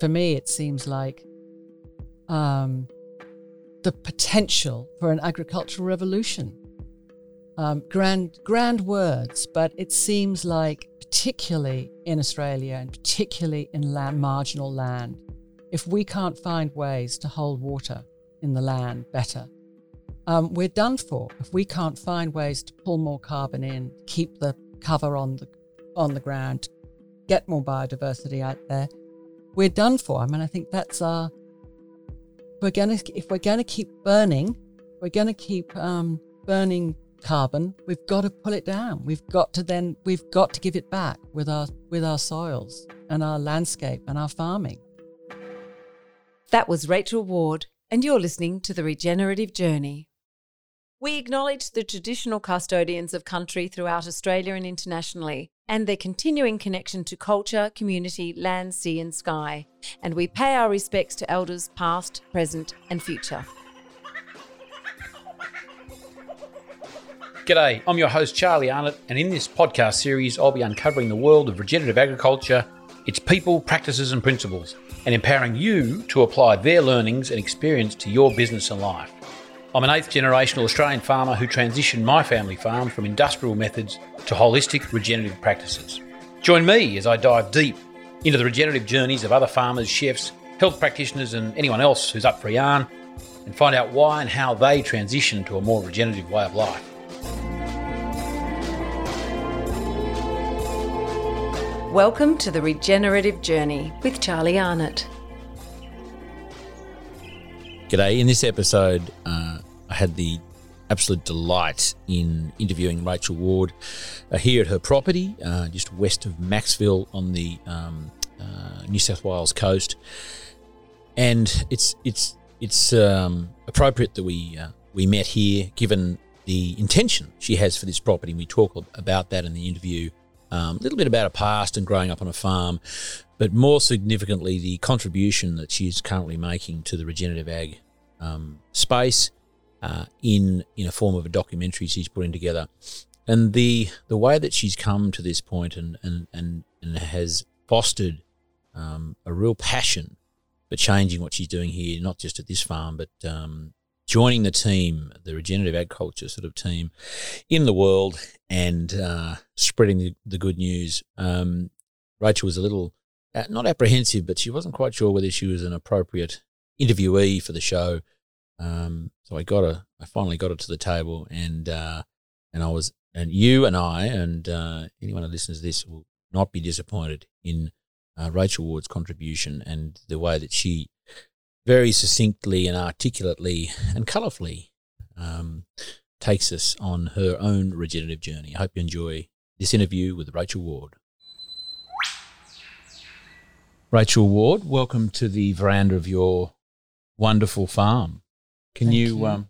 for me, it seems like um, the potential for an agricultural revolution. Um, grand, grand words, but it seems like, particularly in Australia and particularly in land, marginal land, if we can't find ways to hold water in the land better, um, we're done for. If we can't find ways to pull more carbon in, keep the cover on the on the ground, get more biodiversity out there, we're done for. I mean, I think that's our. We're gonna if we're gonna keep burning, we're gonna keep um, burning carbon. We've got to pull it down. We've got to then we've got to give it back with our with our soils and our landscape and our farming. That was Rachel Ward, and you're listening to the Regenerative Journey. We acknowledge the traditional custodians of country throughout Australia and internationally, and their continuing connection to culture, community, land, sea, and sky. And we pay our respects to elders past, present, and future. G'day, I'm your host Charlie Arnott, and in this podcast series, I'll be uncovering the world of regenerative agriculture, its people, practices, and principles, and empowering you to apply their learnings and experience to your business and life. I'm an eighth generational Australian farmer who transitioned my family farm from industrial methods to holistic regenerative practices. Join me as I dive deep into the regenerative journeys of other farmers, chefs, health practitioners, and anyone else who's up for a yarn and find out why and how they transition to a more regenerative way of life. Welcome to the Regenerative Journey with Charlie Arnott. G'day. In this episode, uh, I had the absolute delight in interviewing Rachel Ward uh, here at her property, uh, just west of Macksville on the um, uh, New South Wales coast. And it's it's it's um, appropriate that we uh, we met here, given the intention she has for this property. We talk about that in the interview. Um, a little bit about her past and growing up on a farm, but more significantly, the contribution that she is currently making to the regenerative ag um, space uh, in in a form of a documentary she's putting together, and the the way that she's come to this point and and and, and has fostered um, a real passion for changing what she's doing here, not just at this farm, but um, joining the team, the regenerative agriculture sort of team in the world, and uh, spreading the, the, good news. Um, Rachel was a little uh, not apprehensive, but she wasn't quite sure whether she was an appropriate interviewee for the show. Um, so I got her. I finally got it to the table, and uh, and I was, and you and I, and uh, anyone who listens to this will not be disappointed in uh, Rachel Ward's contribution and the way that she very succinctly and articulately and colourfully um, takes us on her own regenerative journey. I hope you enjoy this interview with Rachel Ward. Rachel Ward, welcome to the veranda of your wonderful farm. Can you, you. Um,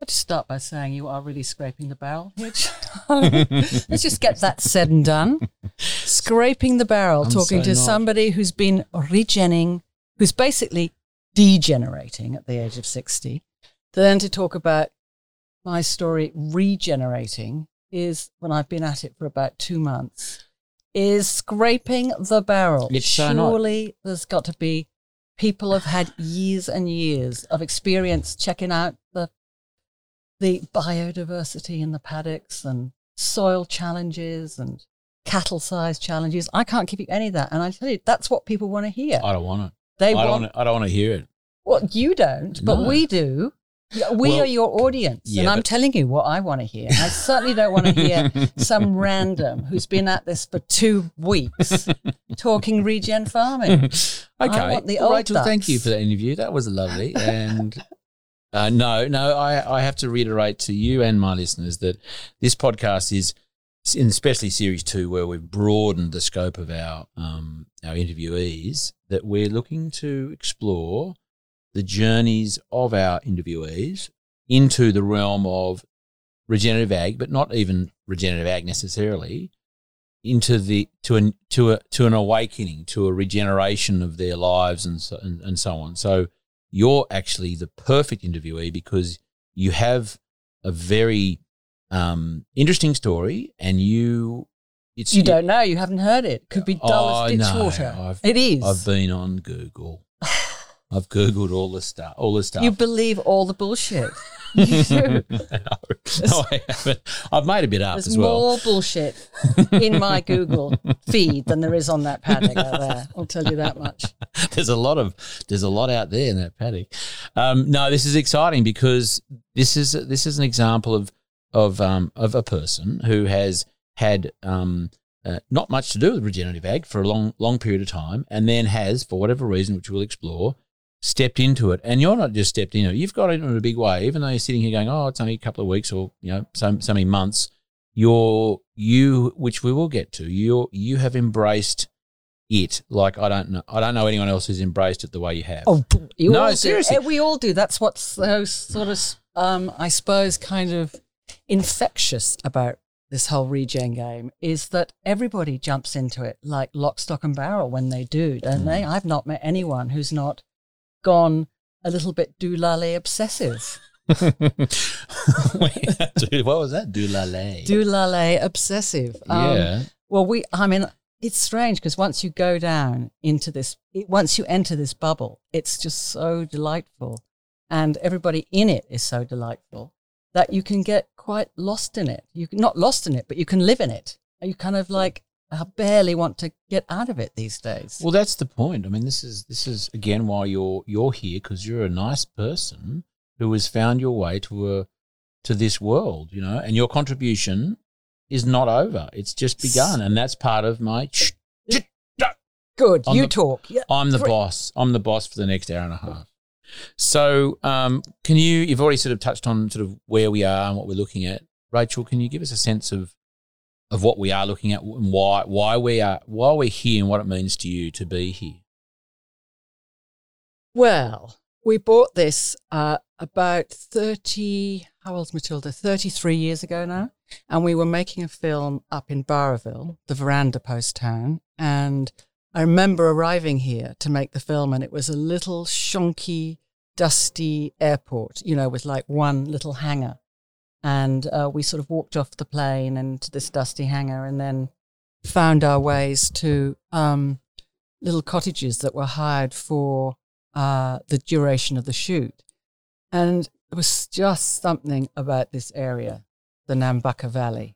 Let's start by saying you are really scraping the barrel, Which Let's just get that said and done. Scraping the barrel, I'm talking so to not. somebody who's been regenning, who's basically degenerating at the age of 60. Then to talk about my story regenerating is when I've been at it for about two months, is scraping the barrel. It's Surely so there's got to be people have had years and years of experience checking out the the biodiversity in the paddocks and soil challenges and cattle size challenges. I can't give you any of that, and I tell you that's what people want to hear. I don't want it. They I want. Don't, I don't want to hear it. Well, you don't, but no. we do. We well, are your audience, yeah, and I'm telling you what I want to hear. I certainly don't want to hear some random who's been at this for two weeks talking regen farming. okay, Rachel, ducks. thank you for that interview. That was lovely. And uh, no, no, I, I have to reiterate to you and my listeners that this podcast is, in especially series two, where we've broadened the scope of our um, our interviewees, that we're looking to explore the journeys of our interviewees into the realm of regenerative ag, but not even regenerative ag necessarily, into the to an to a to an awakening, to a regeneration of their lives and so, and, and so on. So you're actually the perfect interviewee because you have a very um, interesting story and you it's You don't know. You haven't heard it. Could be dull as ditch no, water. I've- it is. I've been on Google. I've googled all the stuff. All the stuff. you believe all the bullshit. No, no, I haven't. I've made a bit up There's as well. more bullshit in my Google feed than there is on that paddock out there. I'll tell you that much. there's a lot of there's a lot out there in that paddock. Um, no, this is exciting because this is this is an example of of um, of a person who has had um, uh, not much to do with regenerative ag for a long long period of time, and then has, for whatever reason, which we'll explore, stepped into it. And you're not just stepped into it; you've got into it in a big way. Even though you're sitting here going, "Oh, it's only a couple of weeks or you know so so many months," you're you, which we will get to. You you have embraced it like I don't know. I don't know anyone else who's embraced it the way you have. Oh, you No, all do. seriously. Eh, We all do. That's what's so sort of, um, I suppose, kind of infectious about this whole regen game is that everybody jumps into it like lock, stock, and barrel when they do, don't they? Mm. I've not met anyone who's not gone a little bit doulale obsessive. What was that? Doulale. Doulale obsessive. Um, yeah. Well, we, I mean, it's strange because once you go down into this, it, once you enter this bubble, it's just so delightful. And everybody in it is so delightful that you can get quite lost in it. You can, not lost in it, but you can live in it. You kind of like uh, barely want to get out of it these days. Well, that's the point. I mean, this is this is again why you're you're here because you're a nice person who has found your way to a to this world, you know, and your contribution is not over. It's just begun, and that's part of my. Good. on You the- talk. Yeah. I'm the boss. I'm the boss for the next hour and a half. So, um, can you? You've already sort of touched on sort of where we are and what we're looking at. Rachel, can you give us a sense of of what we are looking at and why why we are why we're here and what it means to you to be here? Well, we bought this uh, about 30, how old's Matilda? 33 years ago now. And we were making a film up in Bowraville, the veranda post town. And I remember arriving here to make the film, and it was a little shonky, dusty airport, you know, with like one little hangar. And uh, we sort of walked off the plane and to this dusty hangar and then found our ways to um, little cottages that were hired for uh, the duration of the shoot. And there was just something about this area, the Nambucca Valley,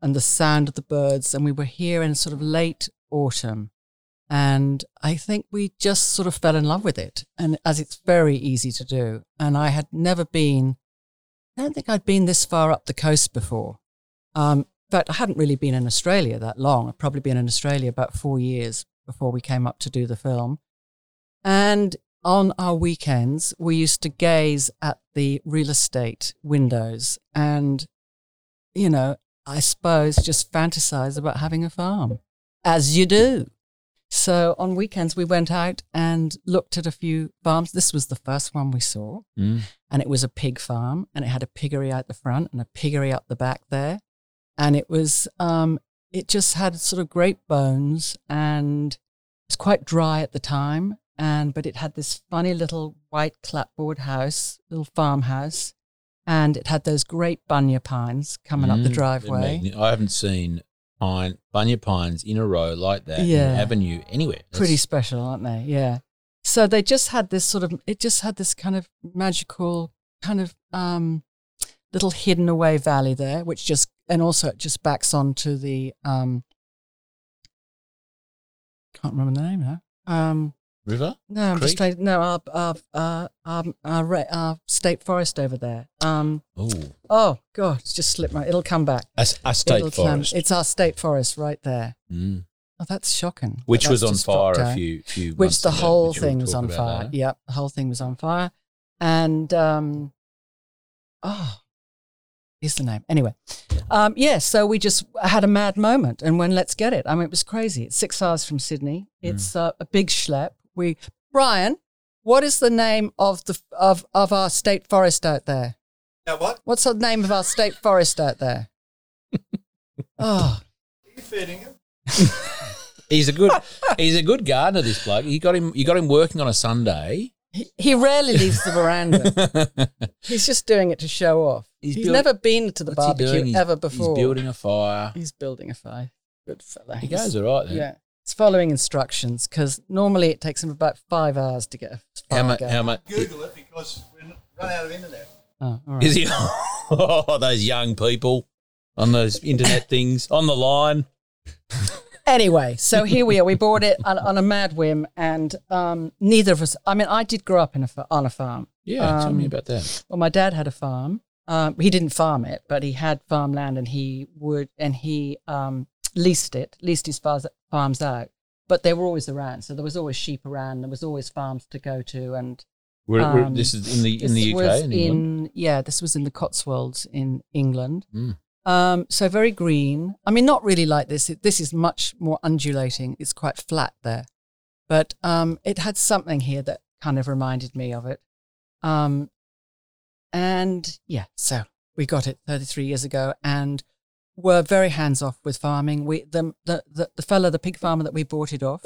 and the sound of the birds. And we were here in sort of late autumn. And I think we just sort of fell in love with it. And as it's very easy to do. And I had never been, I don't think I'd been this far up the coast before. Um, but I hadn't really been in Australia that long. I'd probably been in Australia about four years before we came up to do the film. And on our weekends, we used to gaze at the real estate windows and, you know, I suppose just fantasize about having a farm, as you do. So on weekends, we went out and looked at a few farms. This was the first one we saw, Mm. and it was a pig farm, and it had a piggery out the front and a piggery up the back there. And it was, um, it just had sort of great bones and it was quite dry at the time. And, but it had this funny little white clapboard house, little farmhouse, and it had those great bunya pines coming up the Mm. driveway. I haven't seen pine bunya pines in a row like that Yeah. avenue anywhere. That's- pretty special, aren't they? Yeah. So they just had this sort of, it just had this kind of magical, kind of um, little hidden away valley there, which just, and also it just backs onto the, um, can't remember the name now. Um, river. no, I'm just trying, no, our, our, our, our, our, our state forest over there. Um, Oh, oh, God, it's just slipped my, it'll come back. a, a state It'll come- forest, It's our state forest right there. Mm. Oh, that's shocking. which that was on fire a few few. which the ago, whole which thing was on fire. later. Yep, the whole thing was on fire. And um, oh, is the name anyway? Um, yeah, so we just had a mad moment, and when let's get it. I mean, it was crazy. It's six hours from Sydney. Mm. It's uh, a big schlep. We Bryan, what is the name of the of of our state forest out there? Now what? What's the name of our state forest out there? oh, Are you feeding him? He's a good he's a good gardener. This bloke. You got him. You got him working on a Sunday. he, he rarely leaves the veranda. He's just doing it to show off. He's He's, build- never been to the What's he barbecue ever before. He's building a fire. He's building a fire. good fella. He He's- goes all right then. Yeah. He's following instructions because normally it takes him about five hours to get a How much? Fargo. How much? Google it because we run out of internet. Oh, all right. Is he? oh, those young people on those internet things on the line. Anyway, so here we are. We bought it on, on a mad whim, and um, neither of us. I mean, I did grow up in a on a farm. Yeah, tell me Um, about that. Well, my dad had a farm. Um, he didn't farm it, but he had farmland, and he would and he um, leased it, leased his fars- farms out. But they were always around, so there was always sheep around. There was always farms to go to, and We're, we're, um, this is in the in the UK. in in yeah, this was in the Cotswolds in England. Mm. Um, so very green. I mean, not really like this. It, this is much more undulating. It's quite flat there, but um, it had something here that kind of reminded me of it. Um, and yeah, so we got it 33 years ago, and were very hands off with farming. We the, the the the fella, the pig farmer that we bought it off,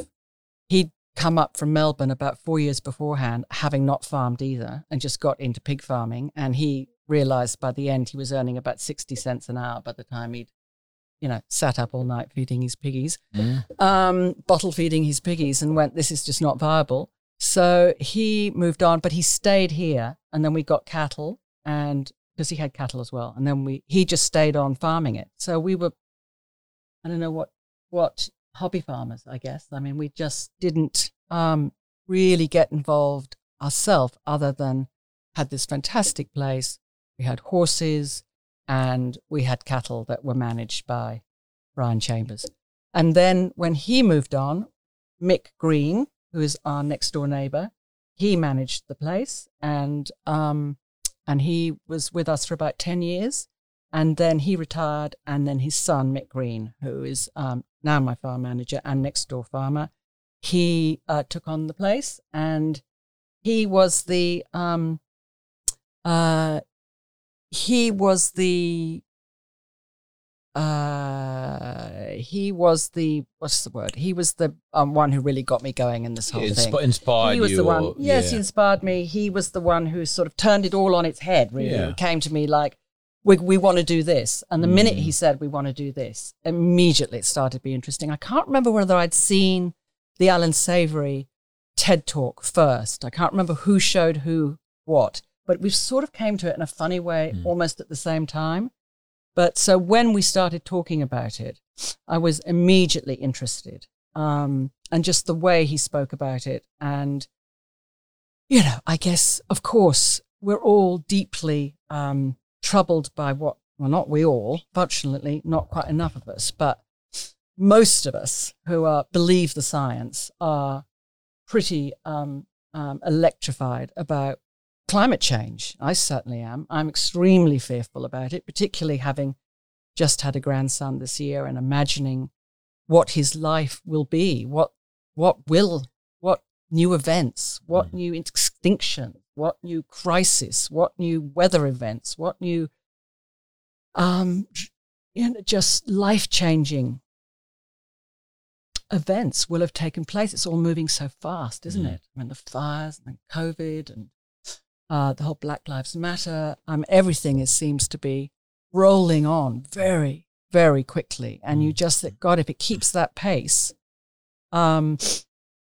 he'd come up from Melbourne about four years beforehand, having not farmed either, and just got into pig farming. And he realized by the end he was earning about 60 cents an hour by the time he'd, you know, sat up all night feeding his piggies, Mm. um, bottle feeding his piggies, and went, this is just not viable. So he moved on, but he stayed here. And then we got cattle, and because he had cattle as well. And then we he just stayed on farming it. So we were, I don't know what what hobby farmers, I guess. I mean, we just didn't um, really get involved ourselves, other than had this fantastic place. We had horses, and we had cattle that were managed by Brian Chambers. And then when he moved on, Mick Green, who is our next door neighbor, he managed the place, and um, and he was with us for about ten years. And then he retired, and then his son, Mick Green, who is um, now my farm manager and next door farmer, he uh, took on the place, and he was the um, uh, he was the uh, he was the what's the word? He was the um, one who really got me going in this whole Yeah, thing. inspired he was the one. or- yes, yeah. he inspired me. He was the one who sort of turned it all on its head. Really, Yeah. It came to me like, we we want to do this, and the minute Mm. he said we want to do this, immediately it started to be interesting. I can't remember whether I'd seen the Allan Savory TED talk first. I can't remember who showed who what, but we sort of came to it in a funny way, Mm. almost at the same time. But so when we started talking about it, I was immediately interested. Um, and just the way he spoke about it. And, you know, I guess, of course, we're all deeply um, troubled by what, well, not we all, fortunately, not quite enough of us, but most of us who are, believe the science are pretty um, um, electrified about climate change. I certainly am. I'm extremely fearful about it, particularly having just had a grandson this year and imagining what his life will be, what what will what new events, what new extinction, what new crisis, what new weather events, what new um you know, just life changing events will have taken place. It's all moving so fast, isn't Mm. it? I mean, the fires and COVID and uh, the whole Black Lives Matter, um, everything is, seems to be rolling on very, very quickly. And you just think, God, if it keeps that pace, um,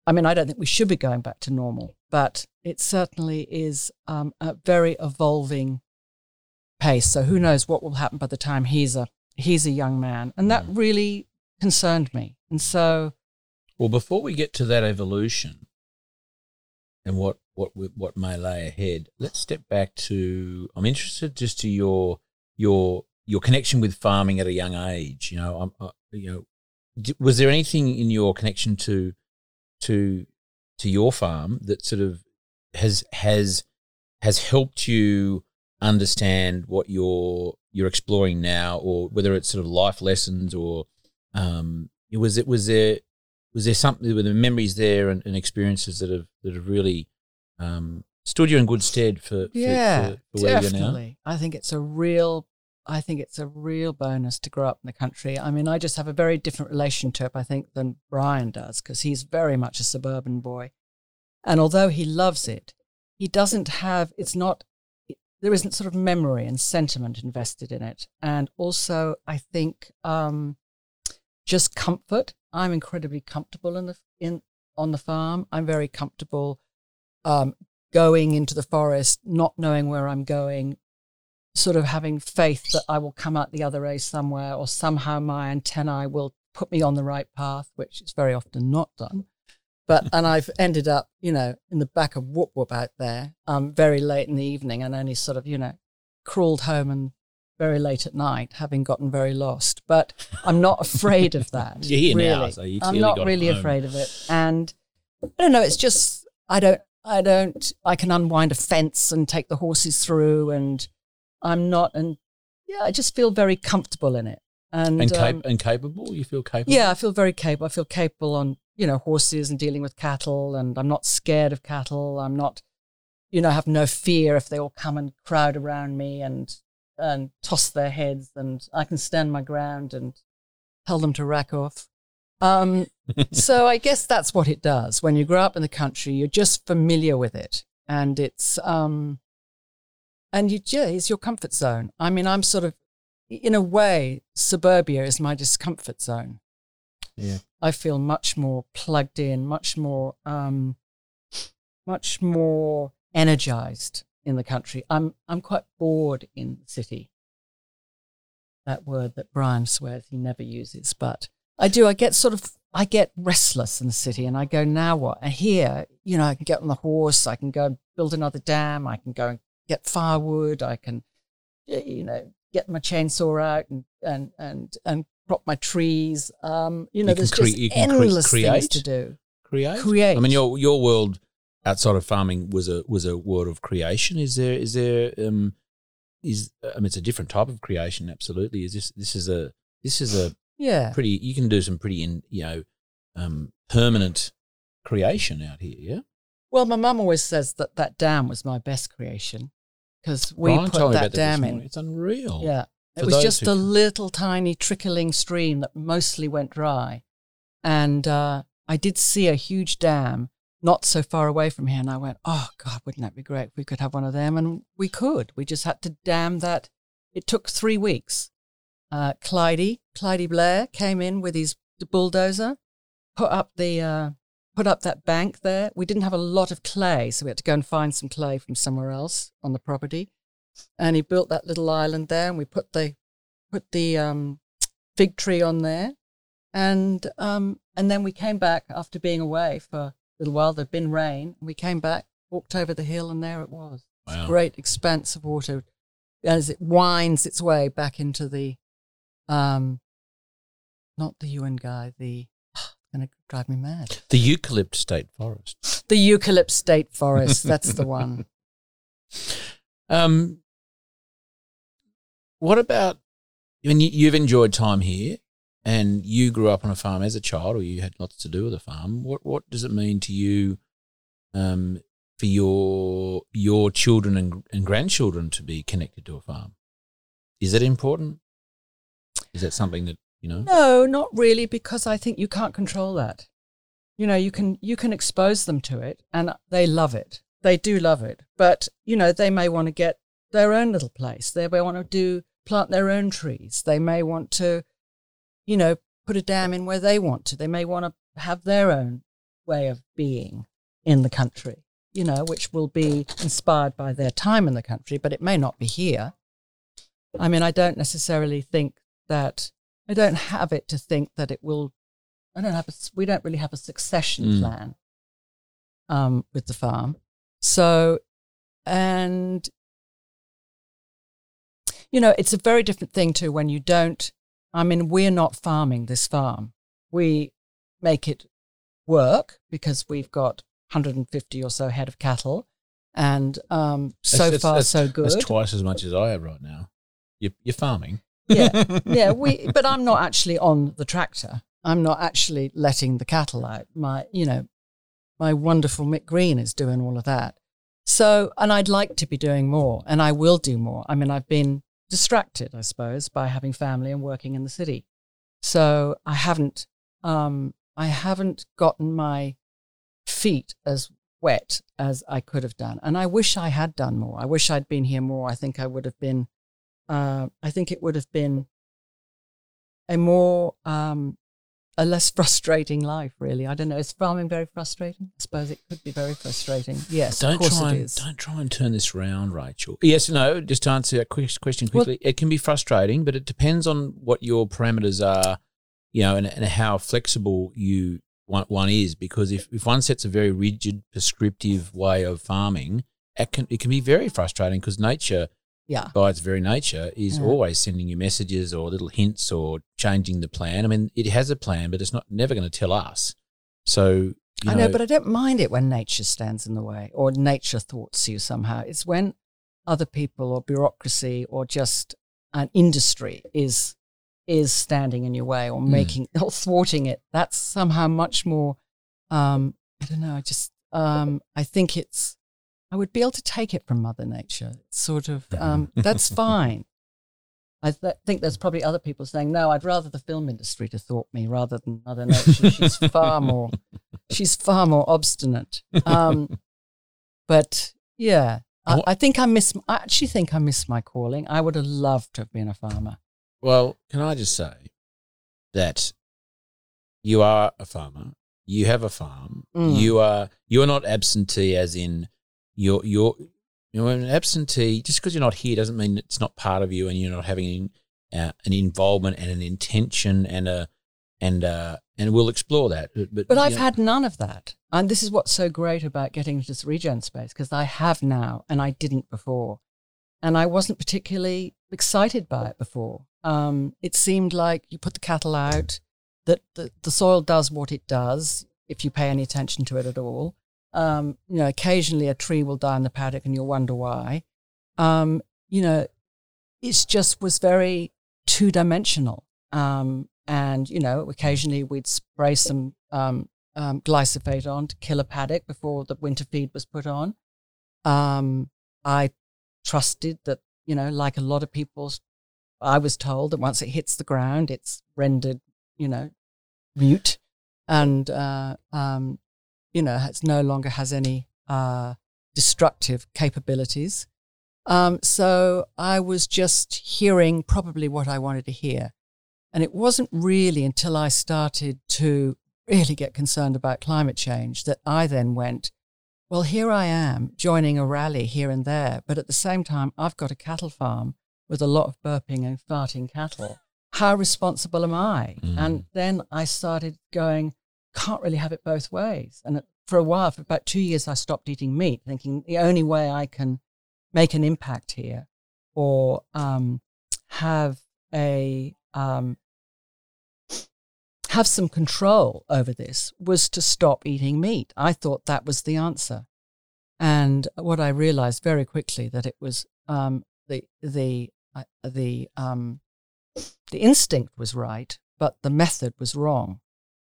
I mean, I don't think we should be going back to normal, but it certainly is um, a very evolving pace. So who knows what will happen by the time he's a he's a young man, and that really concerned me. And so, Well, before we get to that evolution and what what what may lay ahead, let's step back to. I'm interested just to your your your connection with farming at a young age. You know, I'm, uh, you know, was there anything in your connection to to to your farm that sort of has has has helped you understand what you're you're exploring now, or whether it's sort of life lessons or um, was it was there was there something were there memories there and, and experiences that have that have really um, stood you in good stead for, for, yeah, for, for where you're now? definitely. I think it's a real. I think it's a real bonus to grow up in the country. I mean, I just have a very different relationship, I think, than Bryan does because he's very much a suburban boy, and although he loves it, he doesn't have. It's not. There isn't sort of memory and sentiment invested in it, and also I think um, just comfort. I'm incredibly comfortable in the in on the farm. I'm very comfortable um, going into the forest, not knowing where I'm going, sort of having faith that I will come out the other way somewhere, or somehow my antennae will put me on the right path, which is very often not done. But and I've ended up, you know, in the back of whoop whoop out there, um, very late in the evening, and only sort of, you know, crawled home and very late at night, having gotten very lost. But I'm not afraid of that. You're here really. now, so you I'm not really afraid of it. And I don't know. It's just I don't. I don't. I can unwind a fence and take the horses through, and I'm not. And yeah, I just feel very comfortable in it. And, And, um, and capable? You feel capable? yeah, I feel very capable. I feel capable on you know horses and dealing with cattle, and I'm not scared of cattle. I'm not, you know, have no fear if they all come and crowd around me and and toss their heads, and I can stand my ground and tell them to rack off. Um, so I guess that's what it does. When you grow up in the country, you're just familiar with it, and it's um, and you yeah, it's your comfort zone. I mean, I'm sort of, in a way, suburbia is my discomfort zone. Yeah. I feel much more plugged in, much more, um, much more energized in the country. I'm I'm quite bored in the city. That word that Bryan swears he never uses, but I do. I get sort of I get restless in the city, and I go now what? And here, you know, I can get on the horse. I can go and build another dam. I can go and get firewood. I can, you know, get my chainsaw out and and and and crop my trees. Um, you know, You there's cre- just you can cre- endless things create? to do. Create? Create. I mean, your your world outside of farming was a was a world of creation. Is there is there um is I mean it's a different type of creation. Absolutely. Is this this is a this is a Yeah. pretty you can do some pretty in you know um permanent creation out here. Yeah. Well, my mum always says that that dam was my best creation because we Bryan put that dam in. It's unreal. Yeah. It was just a little tiny trickling stream that mostly went dry. And uh, I did see a huge dam not so far away from here. And I went, oh, God, wouldn't that be great if we could have one of them? And we could. We just had to dam that. It took three weeks. Uh, Clydie, Clydie Blair came in with his bulldozer, put up the. Uh, Put up that bank there. We didn't have a lot of clay, so we had to go and find some clay from somewhere else on the property and he built that little island there and we put the put the um, fig tree on there and um, and then we came back after being away for a little while there'd been rain and we came back walked over the hill and there it was Wow. great expanse of water as it winds its way back into the um not the UN guy the going to drive me mad The eucalypt state forest. the eucalypt state forest that's the one Um, what about when you, you've enjoyed time here and you grew up on a farm as a child, or you had lots to do with a farm? What what does it mean to you, um, for your your children and, and grandchildren to be connected to a farm? Is it important? Is that something that you know? No, not really, because I think you can't control that. You know, you can you can expose them to it, and they love it. They do love it, but you know, they may want to get their own little place. They may want to do plant their own trees. They may want to, you know, put a dam in where they want to. They may want to have their own way of being in the country. You know, which will be inspired by their time in the country, but it may not be here. I mean, I don't necessarily think that I don't have it to think that it will. I don't have. A, we don't really have a succession Mm. plan um, with the farm. So, and you know, it's a very different thing too when you don't. I mean, we're not farming this farm. We make it work because we've got 150 or so head of cattle, and um, so That's- far that's- so good. That's twice as much as I have right now. You're, you're farming. Yeah, yeah. We, but I'm not actually on the tractor. I'm not actually letting the cattle out. My, you know, my wonderful Mick Green is doing all of that. So, and I'd like to be doing more, and I will do more. I mean, I've been distracted, I suppose, by having family and working in the city. So I haven't, um, I haven't gotten my feet as wet as I could have done, and I wish I had done more. I wish I'd been here more. I think I would have been uh, I think it would have been a more um, a less frustrating life, really. I don't know. Is farming very frustrating? I suppose it could be very frustrating. Yes, don't of course try it and, is. don't try and turn this round, Rachel. Yes, no. Just to answer that question quickly, it can be frustrating, but it depends on what your parameters are, you know, and, and how flexible you one, one is. Because if, if one sets a very rigid, prescriptive way of farming, it can it can be very frustrating because nature, Yeah. by its very nature, is Yeah. always sending you messages or little hints or changing the plan. I mean, it has a plan, but it's not never going to tell us. So you I know, but I don't mind it when nature stands in the way or nature thwarts you somehow. It's when other people or bureaucracy or just an industry is is standing in your way or Mm. making or thwarting it. That's somehow much more. Um, I don't know. I just um, I think it's. I would be able to take it from Mother Nature. It's sort of um, that's fine. I th- think there's probably other people saying, no, I'd rather the film industry to thwart me rather than Mother Nature. She's far more, she's far more obstinate. Um, but yeah, I, I think I miss, I actually think I miss my calling. I would have loved to have been a farmer. Well, can I just say that you are a farmer, you have a farm, Mm. you are you are not absentee, as in you're you're you know an absentee. Just because you're not here doesn't mean it's not part of you, and you're not having uh, an involvement and an intention and a and uh and we'll explore that. But but, But I've know- had none of that. And this is what's so great about getting into this regen space because I have now and I didn't before. And I wasn't particularly excited by it before. Um, it seemed like you put the cattle out, that the, the soil does what it does if you pay any attention to it at all. Um, you know, occasionally a tree will die in the paddock and you'll wonder why. Um, you know, it just was very two dimensional. Um, and, you know, occasionally we'd spray some um, um, glyphosate on to kill a paddock before the winter feed was put on. Um, I trusted that, you know, like a lot of people, I was told that once it hits the ground, it's rendered, you know, mute and, uh, um, you know, it's no longer has any uh, destructive capabilities. Um, so I was just hearing probably what I wanted to hear. And it wasn't really until I started to really get concerned about climate change that I then went, well, here I am joining a rally here and there, but at the same time, I've got a cattle farm with a lot of burping and farting cattle. How responsible am I? Mm. And then I started going, can't really have it both ways. And for a while, for about two years, I stopped eating meat, thinking the only way I can make an impact here or um, have a um, have some control over this was to stop eating meat. I thought that was the answer, and what I realized very quickly that it was um, the the uh, the um, the instinct was right, but the method was wrong.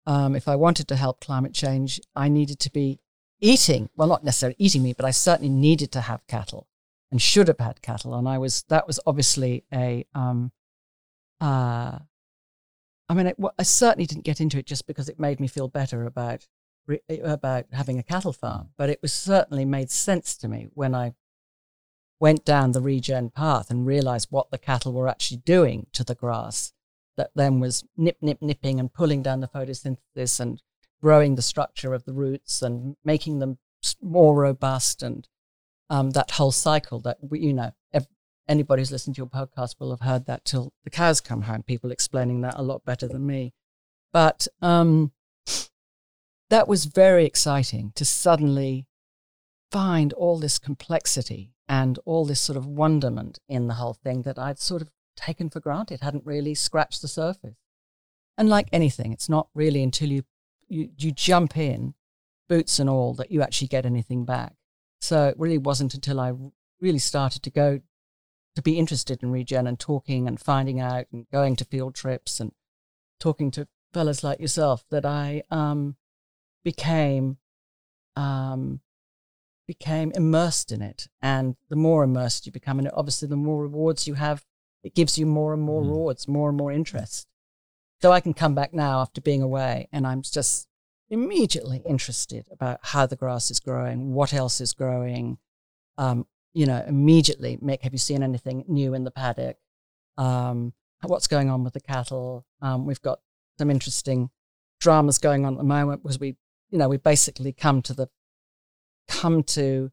Um, if I wanted to help climate change, I needed to be eating well, not necessarily eating meat, but I certainly needed to have cattle and should have had cattle, and I was that was obviously a um, uh, I mean, I, well, I certainly didn't get into it just because it made me feel better about about having a cattle farm, but it was certainly made sense to me when I went down the regen path and realized what the cattle were actually doing to the grass. That then was nip, nip, nipping and pulling down the photosynthesis and growing the structure of the roots and making them more robust and um, that whole cycle that you know ev- anybody who's listened to your podcast will have heard that till the cows come home. People explaining that a lot better than me. But um, that was very exciting to suddenly find all this complexity and all this sort of wonderment in the whole thing that I'd sort of taken for granted, hadn't really scratched the surface. And like anything, it's not really until you, you, you jump in, boots and all, that you actually get anything back. So it really wasn't until I really started to go to be interested in regen and talking and finding out and going to field trips and talking to fellas like yourself that I um, became um, became immersed in it. And the more immersed you become in it, obviously, the more rewards you have. It gives you more and more Mhm. rewards, more and more interest. So I can come back now after being away, and I'm just immediately interested about how the grass is growing, what else is growing. Um, you know, immediately make. Have you seen anything new in the paddock? Um, what's going on with the cattle? Um, we've got some interesting dramas going on at the moment was we, you know, we basically come to the come to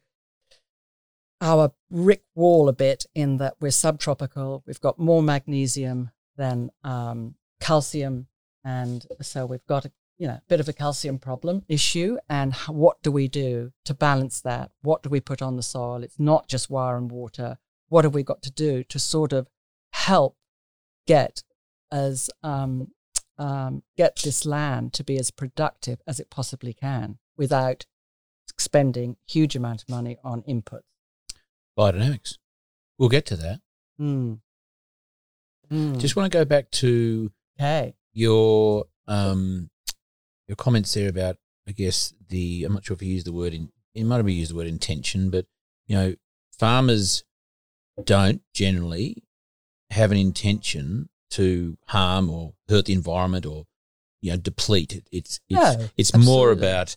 our brick wall a bit in that we're subtropical. We've got more magnesium than um, calcium, and so we've got a you know bit of a calcium problem issue. And what do we do to balance that? What do we put on the soil? It's not just wire and water. What have we got to do to sort of help get as um, um, get this land to be as productive as it possibly can without spending huge amount of money on inputs. Biodynamics. We'll get to that. Mm. Mm. Just want to go back to okay. your um your comments there about I guess the I'm not sure if you used the word in it might have been used the word intention, but you know, farmers don't generally have an intention to harm or hurt the environment or you know deplete it. It's it's No, it's more about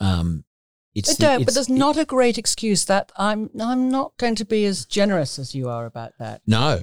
um it's They the- don't, but there's not a great excuse that I'm I'm not going to be as generous as you are about that. No,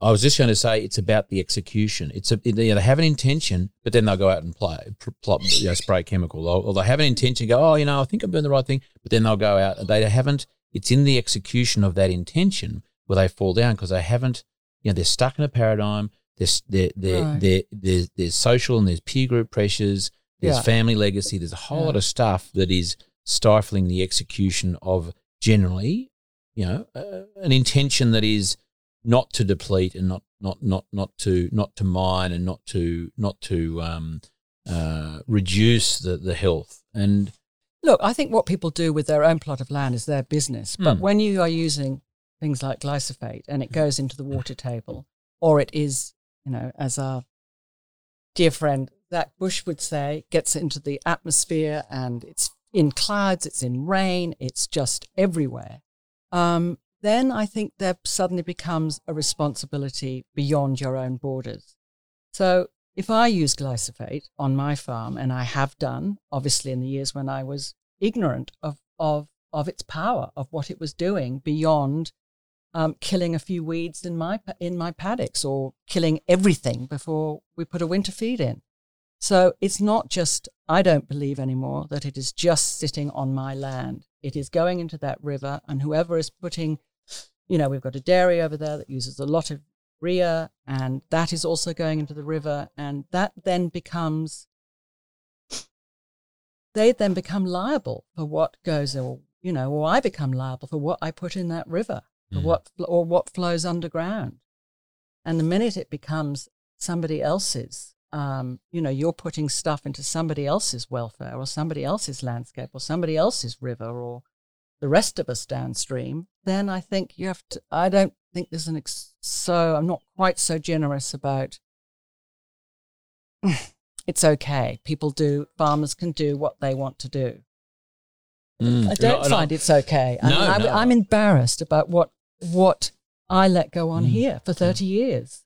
I was just going to say it's about the execution. It's a, they they have an intention, but then they'll go out and play, plop, you know, spray chemical, or, or they have an intention, go, oh, you know, I think I'm doing the right thing, but then they'll go out and they haven't. It's in the execution of that intention where they fall down because they haven't. You know, they're stuck in a paradigm. There's they're, they're, Right. they're, there's there's social and there's peer group pressures. There's Yeah. family legacy. There's a whole Yeah. lot of stuff that is stifling the execution of generally, you know, uh, an intention that is not to deplete and not not not not to not to mine and not to not to um, uh, reduce the the health and Look, I think what people do with their own plot of land is their business. But Hmm. when you are using things like glyphosate and it goes into the water table, or it is, you know, as our dear friend Zach Bush would say, gets into the atmosphere and it's in clouds, it's in rain, it's just everywhere. Um, then I think there suddenly becomes a responsibility beyond your own borders. So if I use glyphosate on my farm, and I have done, obviously in the years when I was ignorant of of of its power, of what it was doing beyond um, killing a few weeds in my in my paddocks or killing everything before we put a winter feed in. So it's not just I don't believe anymore that it is just sitting on my land. It is going into that river, and whoever is putting, you know, we've got a dairy over there that uses a lot of urea, and that is also going into the river, and that then becomes they then become liable for what goes, or you know, or I become liable for what I put in that river, for Mm. what or what flows underground. And the minute it becomes somebody else's, um, you know, you're putting stuff into somebody else's welfare or somebody else's landscape or somebody else's river or the rest of us downstream, then I think you have to. I don't think there's an ex- so. I'm not quite so generous about. it's okay. People do. Farmers can do what they want to do. Mm. I don't No, no. find it's okay. I No, mean, I, no. I'm embarrassed about what what I let go on Mm. here for 30 years.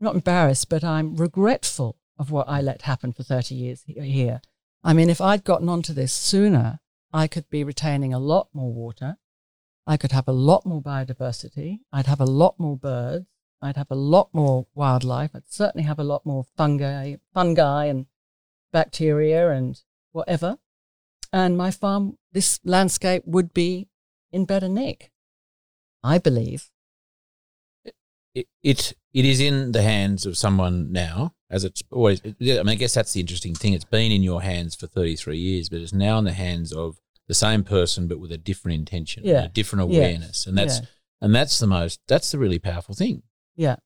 I'm not embarrassed, but I'm regretful of what I let happen for 30 years here. I mean, if I'd gotten onto this sooner, I could be retaining a lot more water. I could have a lot more biodiversity. I'd have a lot more birds. I'd have a lot more wildlife. I'd certainly have a lot more fungi, fungi and bacteria and whatever. And my farm, this landscape would be in better nick. I believe. It, it it is in the hands of someone now, as it's always. I mean, I guess that's the interesting thing. It's been in your hands for thirty three years, but it's now in the hands of the same person, but with a different intention, Yeah. a different Yeah. awareness, and that's Yeah. and that's the most. That's the really powerful thing, Yeah.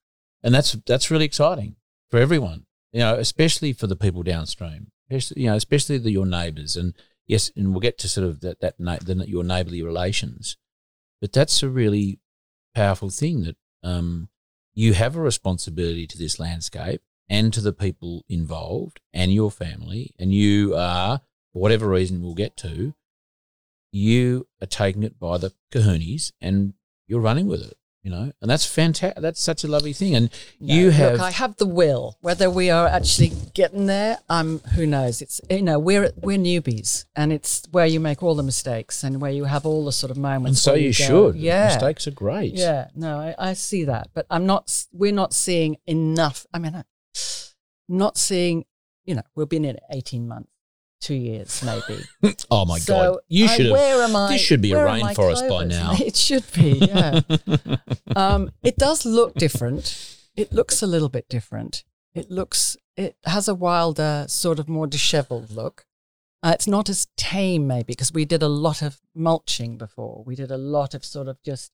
and that's that's really exciting for everyone. You know, especially for the people downstream, especially you know, especially the, your neighbours, and yes, and we'll get to sort of that that na- the, your neighbourly relations, but that's a really powerful thing that um, you have a responsibility to this landscape and to the people involved and your family, and you are, for whatever reason we'll get to, you are taking it by the kahunis and you're running with it, you know, and that's fantastic. That's such a lovely thing. And No, you have, Look, I have the will. Whether we are actually getting there, i'm um, who knows? It's you know we're we're newbies, and it's where you make all the mistakes and where you have all the sort of moments. and so you go, should. Yeah. Mistakes are great. Yeah, no, I, I see that, but I'm not. We're not seeing enough. I mean, I'm not seeing you know, we've been in 18 months, two years maybe. Oh my So god! You I- should have. Where am I? this should be a where are my rainforest by now. It should be, yeah. um, it does look different. It looks a little bit different. It looks, it has a wilder, sort of more disheveled look. Uh, it's not as tame, maybe, because we did a lot of mulching before. We did a lot of sort of just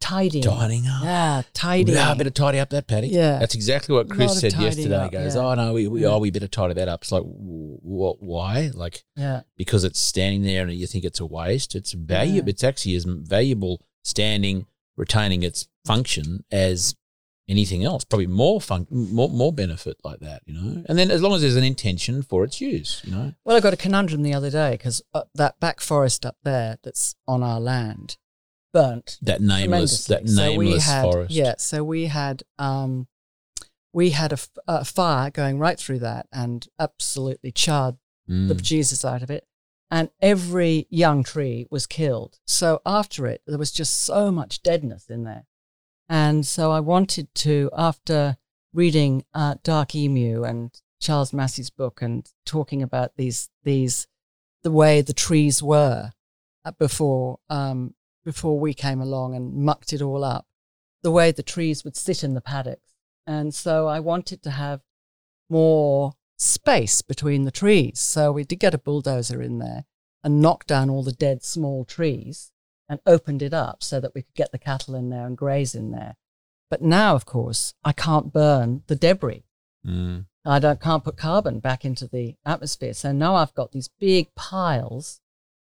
tidying. Tidying up. Yeah, tidying. Yeah, I better tidy up that paddock. Yeah. that's exactly what Chris said yesterday. up, He goes, yeah. "Oh no, we, we Yeah. oh we better tidy that up." It's like, what? Why? Like yeah. because it's standing there and you think it's a waste. It's valuable. Yeah. It's actually as valuable standing, retaining its function as anything else. Probably more fun, more more benefit like that, you know. And then as long as there's an intention for its use, you know. Well, I got a conundrum the other day because uh, that back forest up there that's on our land burnt That nameless, that nameless so had, forest. Yeah, so we had um, we had a, f- a fire going right through that and absolutely charred Mm. the Jesus out of it, and every young tree was killed. So after it, there was just so much deadness in there, and so I wanted to, after reading uh, Dark Emu and Charles Massy's book and talking about these these the way the trees were uh, before um, before we came along and mucked it all up, the way the trees would sit in the paddocks, and so I wanted to have more space between the trees. So we did get a bulldozer in there and knocked down all the dead small trees and opened it up so that we could get the cattle in there and graze in there. But now, of course, I can't burn the debris. Mm. I don't, can't put carbon back into the atmosphere. So now I've got these big piles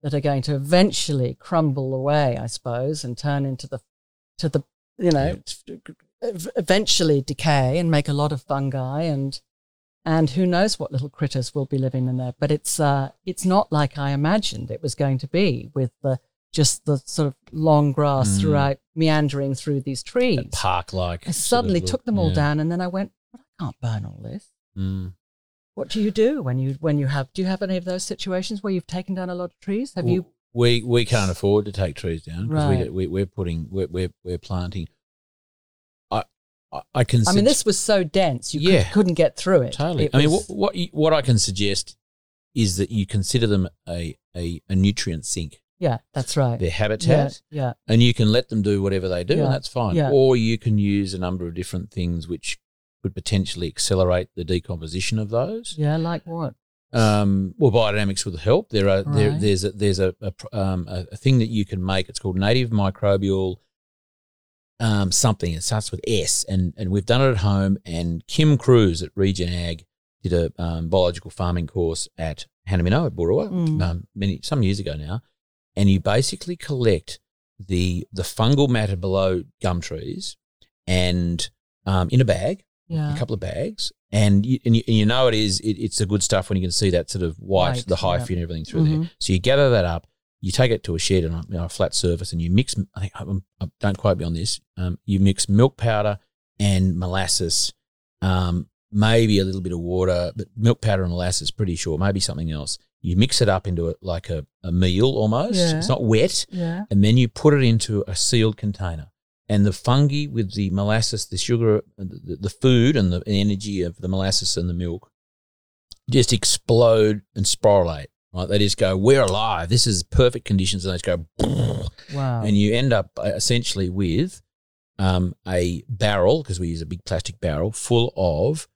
that are going to eventually crumble away, I suppose, and turn into the, to the, you know, ev- eventually decay and make a lot of fungi and, and who knows what little critters will be living in there. But it's, uh, it's not like I imagined it was going to be with the, just the sort of long grass Mm. throughout, meandering through these trees. Park like. I suddenly took them all down, and then I went, "But I can't burn all this." Mm. What do you do when you when you have? Do you have any of those situations where you've taken down a lot of trees? Have you? We we can't afford to take trees down because Right. we, we we're putting we're we're, we're planting. I I, can. I mean, this was so dense, you could- Yeah. couldn't get through it. totally. It I mean, what what you, what I can suggest is that you consider them a a, a nutrient sink. yeah, that's right. Their Yeah, habitat. yeah, and you can let them do whatever they do, Yeah, and that's fine. yeah. Or you can use a number of different things which could potentially accelerate the decomposition of those. yeah. Like what? Um, well, biodynamics will help. There are there, there's a, there's a a, um, a thing that you can make. It's called native microbial um, something. It starts with S, and and we've done it at home. And Kim Cruz at Regen Ag did a um, biological farming course at Hanaminno at Boorowa Mm. um, many some years ago now. And you basically collect the the fungal matter below gum trees, and um, in a bag, Yeah, a couple of bags, and you, and you, and you know it is it, it's the good stuff when you can see that sort of white, White, the hyphae yeah. and everything through there. Mhm. So you gather that up, you take it to a shed on a, you know, a flat surface, and you mix. I think I, I, don't quote me on this. Um, you mix milk powder and molasses, um, maybe a little bit of water, but milk powder and molasses, pretty sure. Maybe something else. You mix it up into a, like a, a meal almost. Yeah. It's not wet, yeah. and then you put it into a sealed container. And the fungi with the molasses, the sugar, the, the food, and the energy of the molasses and the milk just explode and sporulate. Right? They just go, "We're alive. This is perfect conditions," and they just go, Wow. and you end up uh, essentially with um, a barrel because we use a big plastic barrel full of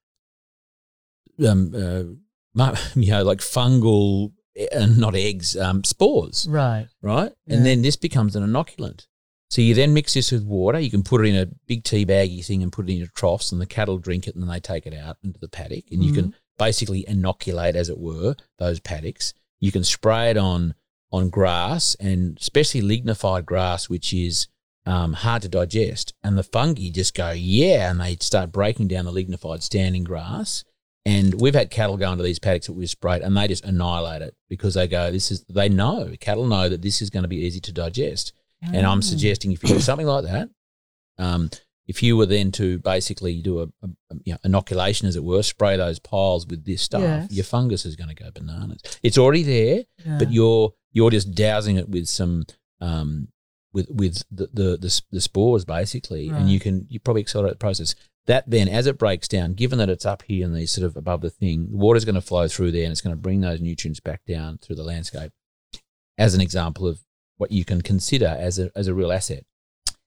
um, uh, you know, like fungal, and not eggs, um, spores right. right? Yeah. And then this becomes an inoculant. So you then mix this with water. You can put it in a big tea baggy thing and put it in your troughs, and the cattle drink it, and then they take it out into the paddock, and you Mm-hmm. can basically inoculate, as it were, those paddocks. You can spray it on on grass, and especially lignified grass, which is um, hard to digest, and the fungi just go yeah, and they start breaking down the lignified standing grass. And we've had cattle go into these paddocks that we've sprayed, and they just annihilate it because they go, "This is." They know cattle know that this is going to be easy to digest. And I'm Oh. suggesting if you do something like that, um, if you were then to basically do a, a, a, you know, inoculation, as it were, spray those piles with this stuff, Yes. your fungus is going to go bananas. It's already there, Yeah. but you're you're just dousing it with some um, with with the the, the, the spores basically, and you can you probably accelerate the process. that then, as it breaks down, given that it's up here and these sort of above the thing, the water's going to flow through there and it's going to bring those nutrients back down through the landscape. As an example of what you can consider as a as a real asset.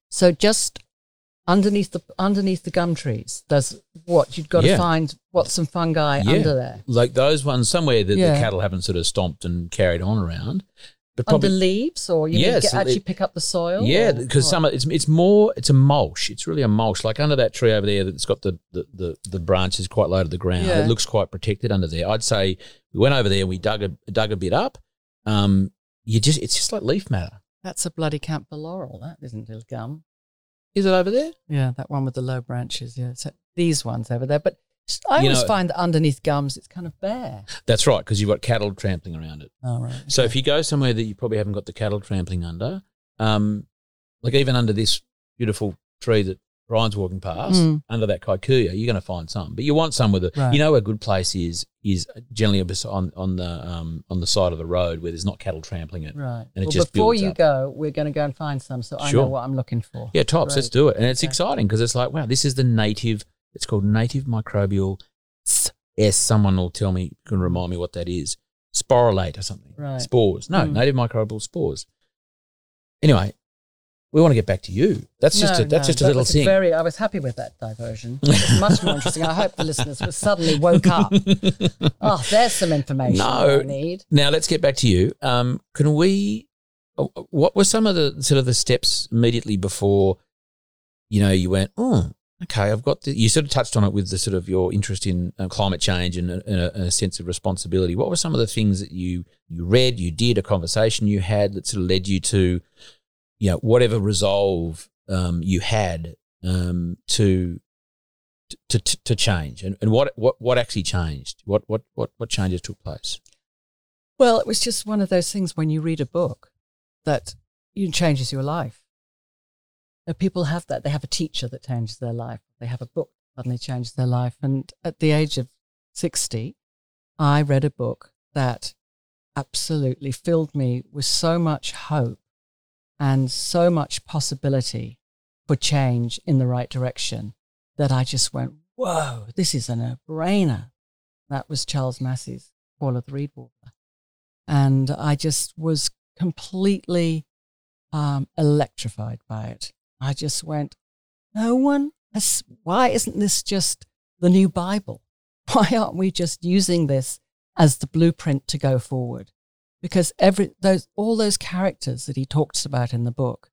So just underneath the underneath the gum trees, there's what you've got Yeah. to find what some fungi Yeah. under there. Like those ones somewhere that Yeah. the cattle haven't sort of stomped and carried on around. But Under leaves, or you Yes, get, actually it- pick up the soil. Yeah, because some it's it's more it's a mulch. It's really a mulch. Like under that tree over there that's got the the, the, the branches quite low to the ground. It looks quite protected under there. I'd say we went over there and we dug a dug a bit up. Um, you just it's just like leaf matter. that's a bloody camphor laurel. That isn't a gum. Is it over there? Yeah, that one with the low branches. Yeah, so these ones over there. But I You always know- find that underneath gums, it's kind of bare. That's right, because you've got cattle trampling around it. Oh right. So if you go somewhere that you probably haven't got the cattle trampling under, um, like even under this beautiful tree that Bryan's walking past, Mm. under that kikuyu, you're going to find some. But you want some with a, Right. you know, a good place is is generally on on the um, on the side of the road where there's not cattle trampling it. right. and it well, just before you up. go, we're going to go and find some, so I Sure. know what I'm looking for. Yeah, tops. Let's do it, and it's Okay. exciting because it's like, wow, this is the native. It's called native microbial. s- S. Someone will tell me, can remind me what that is. Sporulate or something. Right. Spores. No, Mm. native microbial spores. Anyway, we want to get back to you. That's just No, a, that's no, just a that little thing. Very, I was happy with that diversion. It's much more interesting. I hope the listeners were suddenly woke up. Oh, there's some information No. I need. Now let's get back to you. Um, can we? uh, What were some of the sort of the steps immediately before? You know, you went. Oh, okay. I've got. The, you sort of touched on it with the sort of your interest in uh, climate change and, a- and, a, and a sense of responsibility. What were some of the things that you you read, you did, a conversation you had that sort of led you to, you know, whatever resolve um, you had um, to. To, to, change and, and what, what what actually changed what what what what changes took place Well, it was just one of those things when you read a book that it changes your life. People have that. They have a teacher that changes their life. They have a book that suddenly changes their life. And at the age of 60, I read a book that absolutely filled me with so much hope and so much possibility for change in the right direction that I just went, whoa, this is a no brainer. That was Charles Massy's Call of the Reed Warbler. And I just was completely um, electrified by it. I just went, no one has, why isn't this just the new Bible? Why aren't we just using this as the blueprint to go forward? Because every, those, all those characters that he talks about in the book,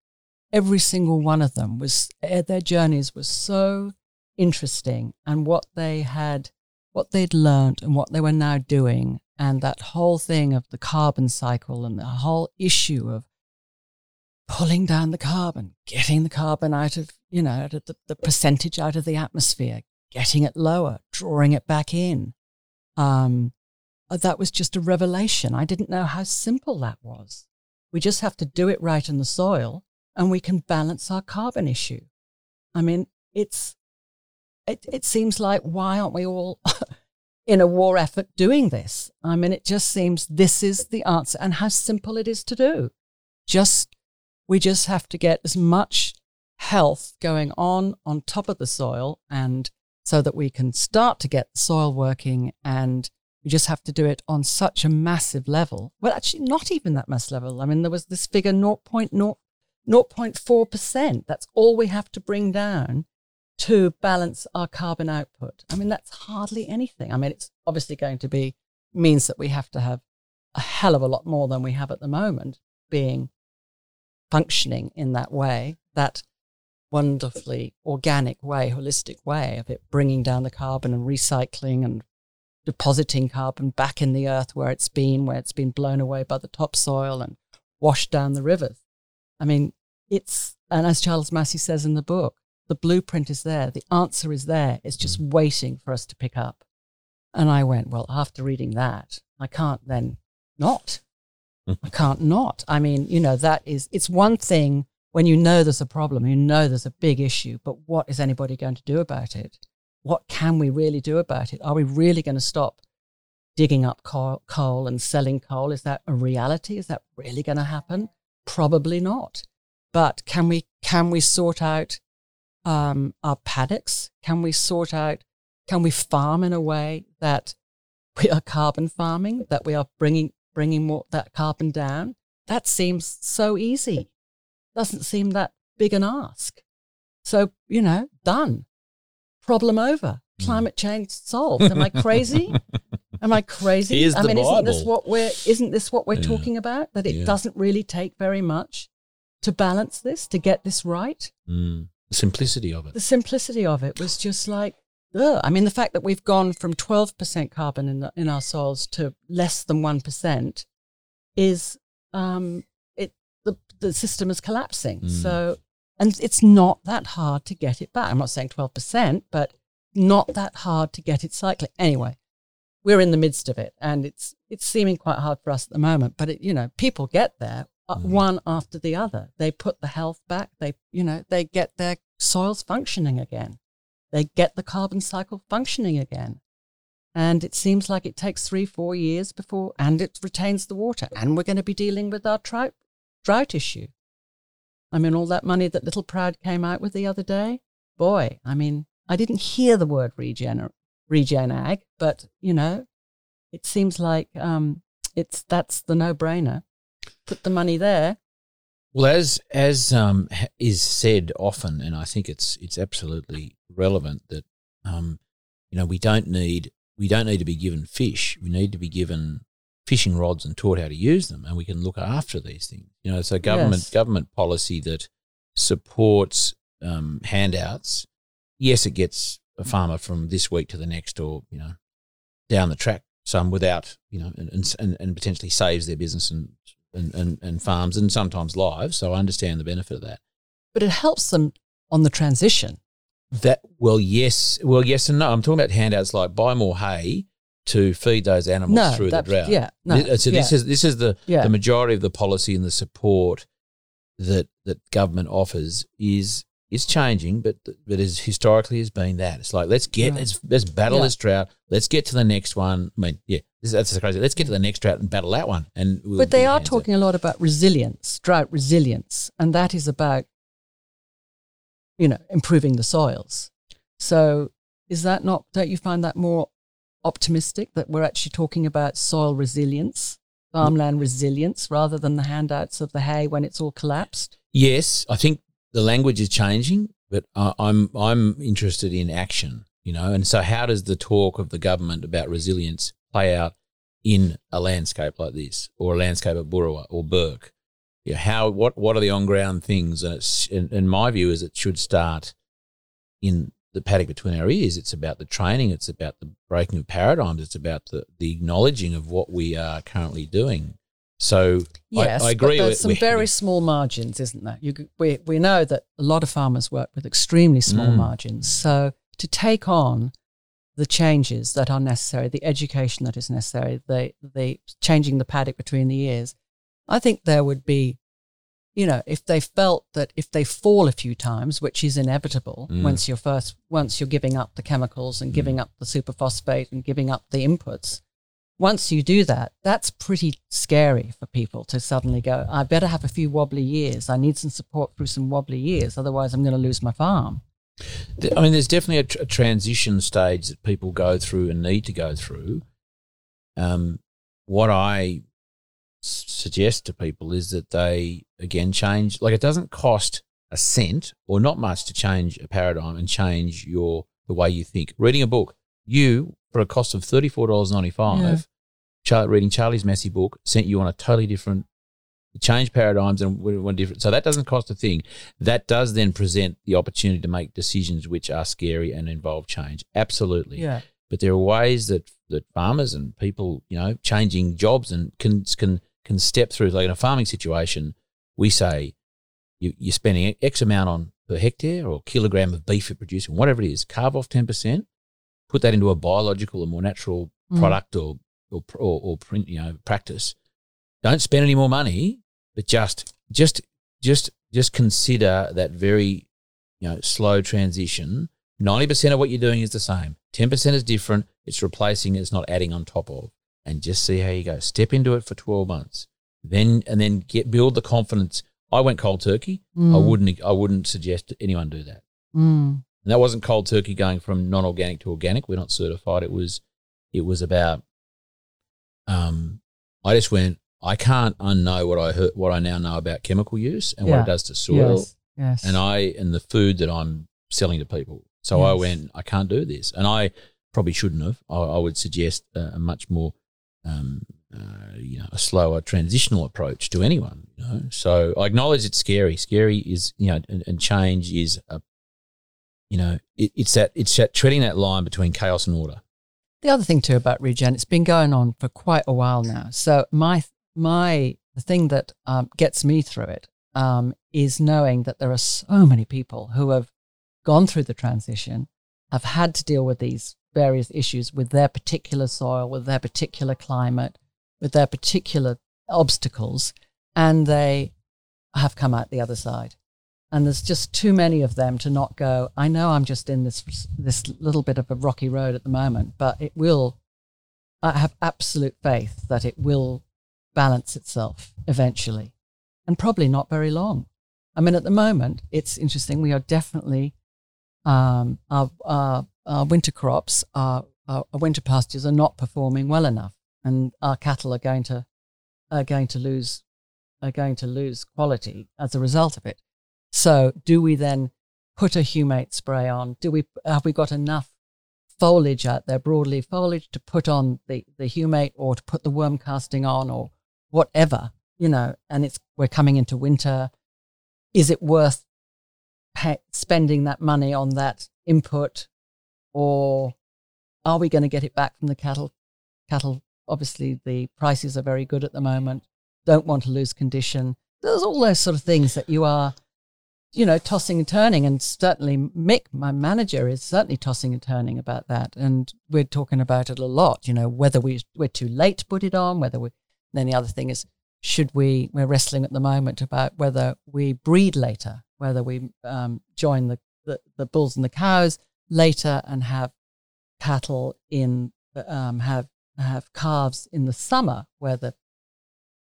every single one of them was, eh, their journeys were so interesting and what they had, what they'd learned and what they were now doing. And that whole thing of the carbon cycle and the whole issue of pulling down the carbon, getting the carbon out of, you know, out of the, the percentage out of the atmosphere, getting it lower, drawing it back in. Um, Uh, that was just a revelation. I didn't know how simple that was. We just have to do it right in the soil and we can balance our carbon issue. I mean, it's, it, it seems like why aren't we all in a war effort doing this? I mean, it just seems this is the answer and how simple it is to do. Just, we just have to get as much health going on on top of the soil and so that we can start to get the soil working and we just have to do it on such a massive level. Well, actually, not even that massive level. I mean, there was this figure 0.0, 0.4%. That's all we have to bring down to balance our carbon output. I mean, that's hardly anything. I mean, it's obviously going to be, means that we have to have a hell of a lot more than we have at the moment being functioning in that way, that wonderfully organic way, holistic way of it bringing down the carbon and recycling and depositing carbon back in the earth where it's been, where it's been blown away by the topsoil and washed down the rivers. I mean, it's, and as Charles Massy says in the book, the blueprint is there, the answer is there, it's just mm. waiting for us to pick up. And I went, well, after reading that, I can't then not. Mm. I can't not. I mean, you know, that is, it's one thing when you know there's a problem, you know there's a big issue, but what is anybody going to do about it? What can we really do about it? Are we really going to stop digging up coal, and selling coal? Is that a reality? Is that really going to happen? Probably not. But can we can we sort out um, our paddocks? Can we sort out? Can we farm in a way that we are carbon farming? That we are bringing bringing more that carbon down? That seems so easy. Doesn't seem that big an ask. So you know, done. Problem over. Mm. Climate change solved. Am I crazy? Am I crazy? I the mean, isn't this what we're isn't this what we're Yeah. talking about? That it Yeah. doesn't really take very much to balance this, to get this right. Mm. The simplicity of it. The simplicity of it was just like, ugh. I mean, the fact that we've gone from twelve percent carbon in the, in our soils to less than one percent is um, it the the system is collapsing. Mm. So, and it's not that hard to get it back. I'm not saying twelve percent, but not that hard to get it cycling. Anyway, we're in the midst of it, and it's it's seeming quite hard for us at the moment. But it, you know, people get there uh, Mm. one after the other. They put the health back. They you know they get their soils functioning again. They get the carbon cycle functioning again. And it seems like it takes three, four years before, and it retains the water. And we're going to be dealing with our drought issue. I mean, all that money that Littleproud came out with the other day, boy, I mean, I didn't hear the word regen, regen ag, but, you know, it seems like um, it's that's the no brainer. Put the money there. Well, as as um, is said often, and I think it's it's absolutely relevant that um, you know we don't need we don't need to be given fish. We need to be given fishing rods and taught how to use them, and we can look after these things. You know, so government Yes. government policy that supports um, handouts. Yes, it gets a farmer from this week to the next, or you know, down the track some without you know, and and, and potentially saves their business and and, and, and farms and sometimes lives. So I understand the benefit of that. But it helps them on the transition. That well, yes, well, yes and no. I'm talking about handouts like buy more hay to feed those animals No, through the drought. yeah, no, Th- uh, so this yeah. is this is the Yeah. the majority of the policy and the support that that government offers is is changing, but but as historically has been that it's like let's get Right. let's let's battle Yeah. this drought. Let's get to the next one. I mean, yeah, this, that's crazy. Let's get to the next drought and battle that one. And we'll but they are up. talking a lot about resilience, drought resilience, and that is about, you know, improving the soils. So is that not, don't you find that more optimistic that we're actually talking about soil resilience, farmland resilience, rather than the handouts of the hay when it's all collapsed? Yes, I think the language is changing, but I I'm I'm interested in action. You know, and so how does the talk of the government about resilience play out in a landscape like this, or a landscape at Boorowa or Bourke? Yeah, how what what are the on ground things? And it's in, in my view is it should start in the paddock between our ears. It's about the training. It's about the breaking of paradigms. It's about the the acknowledging of what we are currently doing. So Yes, I, agree. But there's some very small margins, isn't there? You, we, we know that a lot of farmers work with extremely small Mm. margins. So to take on the changes that are necessary, the education that is necessary, the, the changing the paddock between the ears, I think there would be, you know, if they felt that if they fall a few times, which is inevitable Mm. once you're first, once you're giving up the chemicals and giving up the superphosphate and giving up the inputs, once you do that, that's pretty scary for people to suddenly go, I better have a few wobbly years. I need some support through some wobbly years. Otherwise, I'm going to lose my farm. I mean, there's definitely a, tr- a transition stage that people go through and need to go through. Um, what I suggest to people is that they again change. Like, it doesn't cost a cent or not much to change a paradigm and change your the way you think. Reading a book, you for a cost of thirty four dollars ninety five, Yeah. Char- reading Charlie's messy book sent you on a totally different. Change paradigms and one different. So that doesn't cost a thing that does then present the opportunity to make decisions which are scary and involve change. Absolutely. Yeah. But there are ways that, that farmers and people, you know, changing jobs and can can can step through. Like in a farming situation, we say you, you're spending X amount on per hectare or kilogram of beef you're producing, whatever it is, carve off ten percent, put that into a biological or more natural Mm. product or or, or or print, you know practice. Don't spend any more money, but just just just just consider that very you know slow transition. Ninety percent of what you're doing is the same. Ten percent is different. It's replacing. It's not adding on top of. And just see how you go. Step into it for twelve months. Then and then get build the confidence. I went cold turkey. I Mm. wouldn't. I wouldn't suggest anyone do that. Mm. And that wasn't cold turkey going from non-organic to organic. We're not certified. It was, it was about. Um, I just went. I can't unknow what I heard, what I now know about chemical use and what it does to soil, Yes. Yes. and I and the food that I'm selling to people. So I went. I can't do this, and I probably shouldn't have. I, I would suggest a, a much more, um, uh, you know, a slower transitional approach to anyone. You know, so I acknowledge it's scary. Scary is you know, and, and change is a, you know, it, it's that it's that treading that line between chaos and order. The other thing too about regen, it's been going on for quite a while now. So my my the thing that um, gets me through it um, is knowing that there are so many people who have gone through the transition, have had to deal with these various issues with their particular soil, with their particular climate, with their particular obstacles, and they have come out the other side. And there's just too many of them to not go. I know I'm just in this this little bit of a rocky road at the moment, but it will. I have absolute faith that it will balance itself eventually, and probably not very long. I mean, at the moment, it's interesting. We are definitely um, our, our our winter crops, our, our winter pastures are not performing well enough, and our cattle are going to are going to lose are going to lose quality as a result of it. So, do we then put a humate spray on? Do we have we got enough foliage out there, broadleaf foliage, to put on the the humate or to put the worm casting on or whatever you know? And it's we're coming into winter. Is it worth spending that money on that input, or are we going to get it back from the cattle? Cattle, obviously, the prices are very good at the moment. Don't want to lose condition. There's all those sort of things that you are you know, tossing and turning. And certainly Mick, my manager, is certainly tossing and turning about that. And we're talking about it a lot, you know, whether we, we're too late to put it on, whether we, then the other thing is, should we, we're wrestling at the moment about whether we breed later, whether we um, join the, the, the bulls and the cows later and have cattle in, um, have, have calves in the summer where the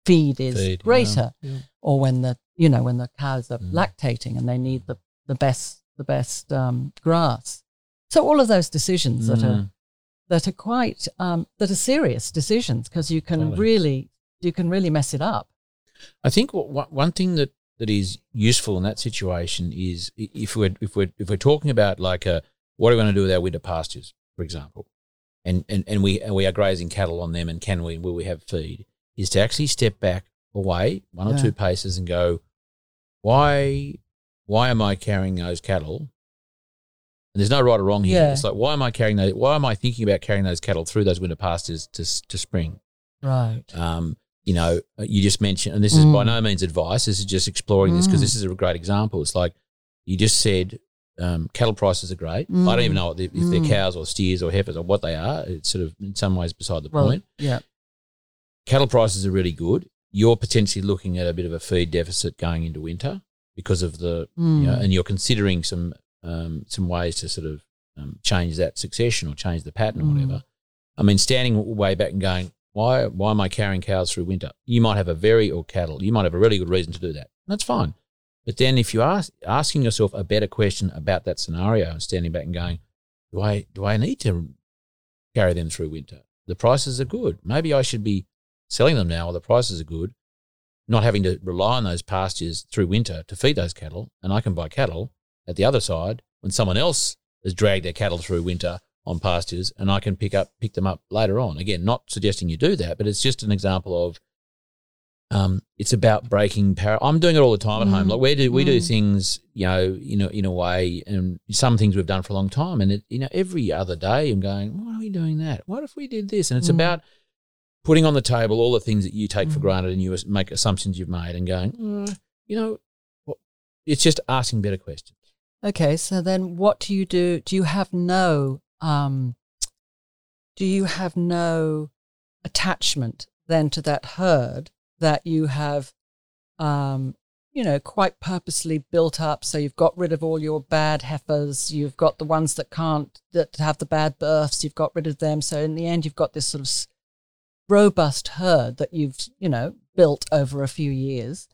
feed is Feed, greater Yeah. or when the you know when the cows are Mm. lactating and they need the the best the best um, grass. So all of those decisions that are Mm. that are quite um, that are serious decisions because you can Totally. really you can really mess it up. I think what, what, one thing that, that is useful in that situation is if we're if we're if we're talking about like a what are we going to do with our winter pastures, for example, and and, and we and we are grazing cattle on them, and can we will we have feed? Is to actually step back away one or Yeah. two paces and go, why why am I carrying those cattle? And there's no right or wrong here. Yeah. It's like why am I carrying those? Why am I thinking about carrying those cattle through those winter pastures to to spring? Right. Um, you know, you just mentioned, and this is by Mm. no means advice. This is just exploring this because Mm. this is a great example. It's like you just said, um, cattle prices are great. I don't Mm. even know what they, if they're Mm. cows or steers or heifers or what they are. It's sort of in some ways beside the Well, point. yeah. Cattle prices are really good. You're potentially looking at a bit of a feed deficit going into winter because of the, Mm. you know, and you're considering some um, some ways to sort of um, change that succession or change the pattern or Mm. whatever. I mean, standing way back and going, why why am I carrying cows through winter? You might have a very or cattle. You might have a really good reason to do that. That's fine. But then if you are asking yourself a better question about that scenario and standing back and going, do I do I need to carry them through winter? The prices are good. Maybe I should be selling them now while the prices are good, not having to rely on those pastures through winter to feed those cattle, and I can buy cattle at the other side when someone else has dragged their cattle through winter on pastures, and I can pick up pick them up later on. Again, not suggesting you do that, but it's just an example of um, it's about breaking power. I'm doing it all the time at home. Mm. Like we do, we do Mm. things, you know, you know, in a way, and some things we've done for a long time. And it, you know, every other day, I'm going, why are we doing that? What if we did this? And it's Mm. about putting on the table all the things that you take for Mm. granted and you make assumptions you've made, and going, "Mm, you know, it's just asking better questions. Okay, so then what do you do? Do you have no um do you have no attachment then to that herd that you have um you know quite purposely built up. So you've got rid of all your bad heifers. You've got the ones that can't that have the bad births. You've got rid of them. So in the end you've got this sort of robust herd that you've you know built over a few years.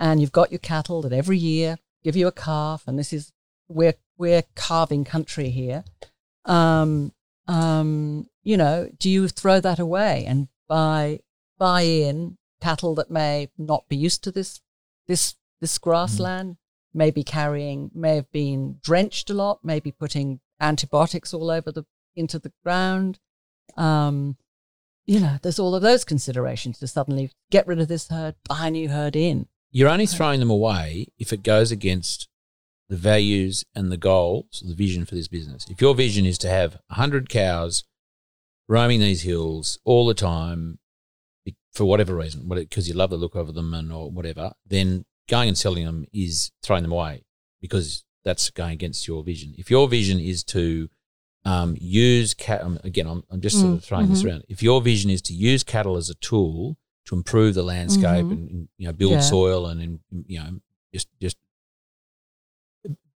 And you've got your cattle that every year give you a calf. And this is we're we're carving country here. Um, um, you know, do you throw that away and buy buy in cattle that may not be used to this this this grassland, maybe carrying, may have been drenched a lot, maybe putting antibiotics all over the into the ground. Um, you know, there's all of those considerations to suddenly get rid of this herd, buy a new herd in. You're only throwing them away if it goes against the values and the goals, the vision for this business. If your vision is to have 100 cows roaming these hills all the time be- for whatever reason, because you love the look of them and or whatever, then going and selling them is throwing them away because that's going against your vision. If your vision is to um, use cat, um, again, I'm, I'm just sort Mm, of throwing this mhm. around. If your vision is to use cattle as a tool to improve the landscape Mhm. and, and, you know build Yeah. soil and, and you know just just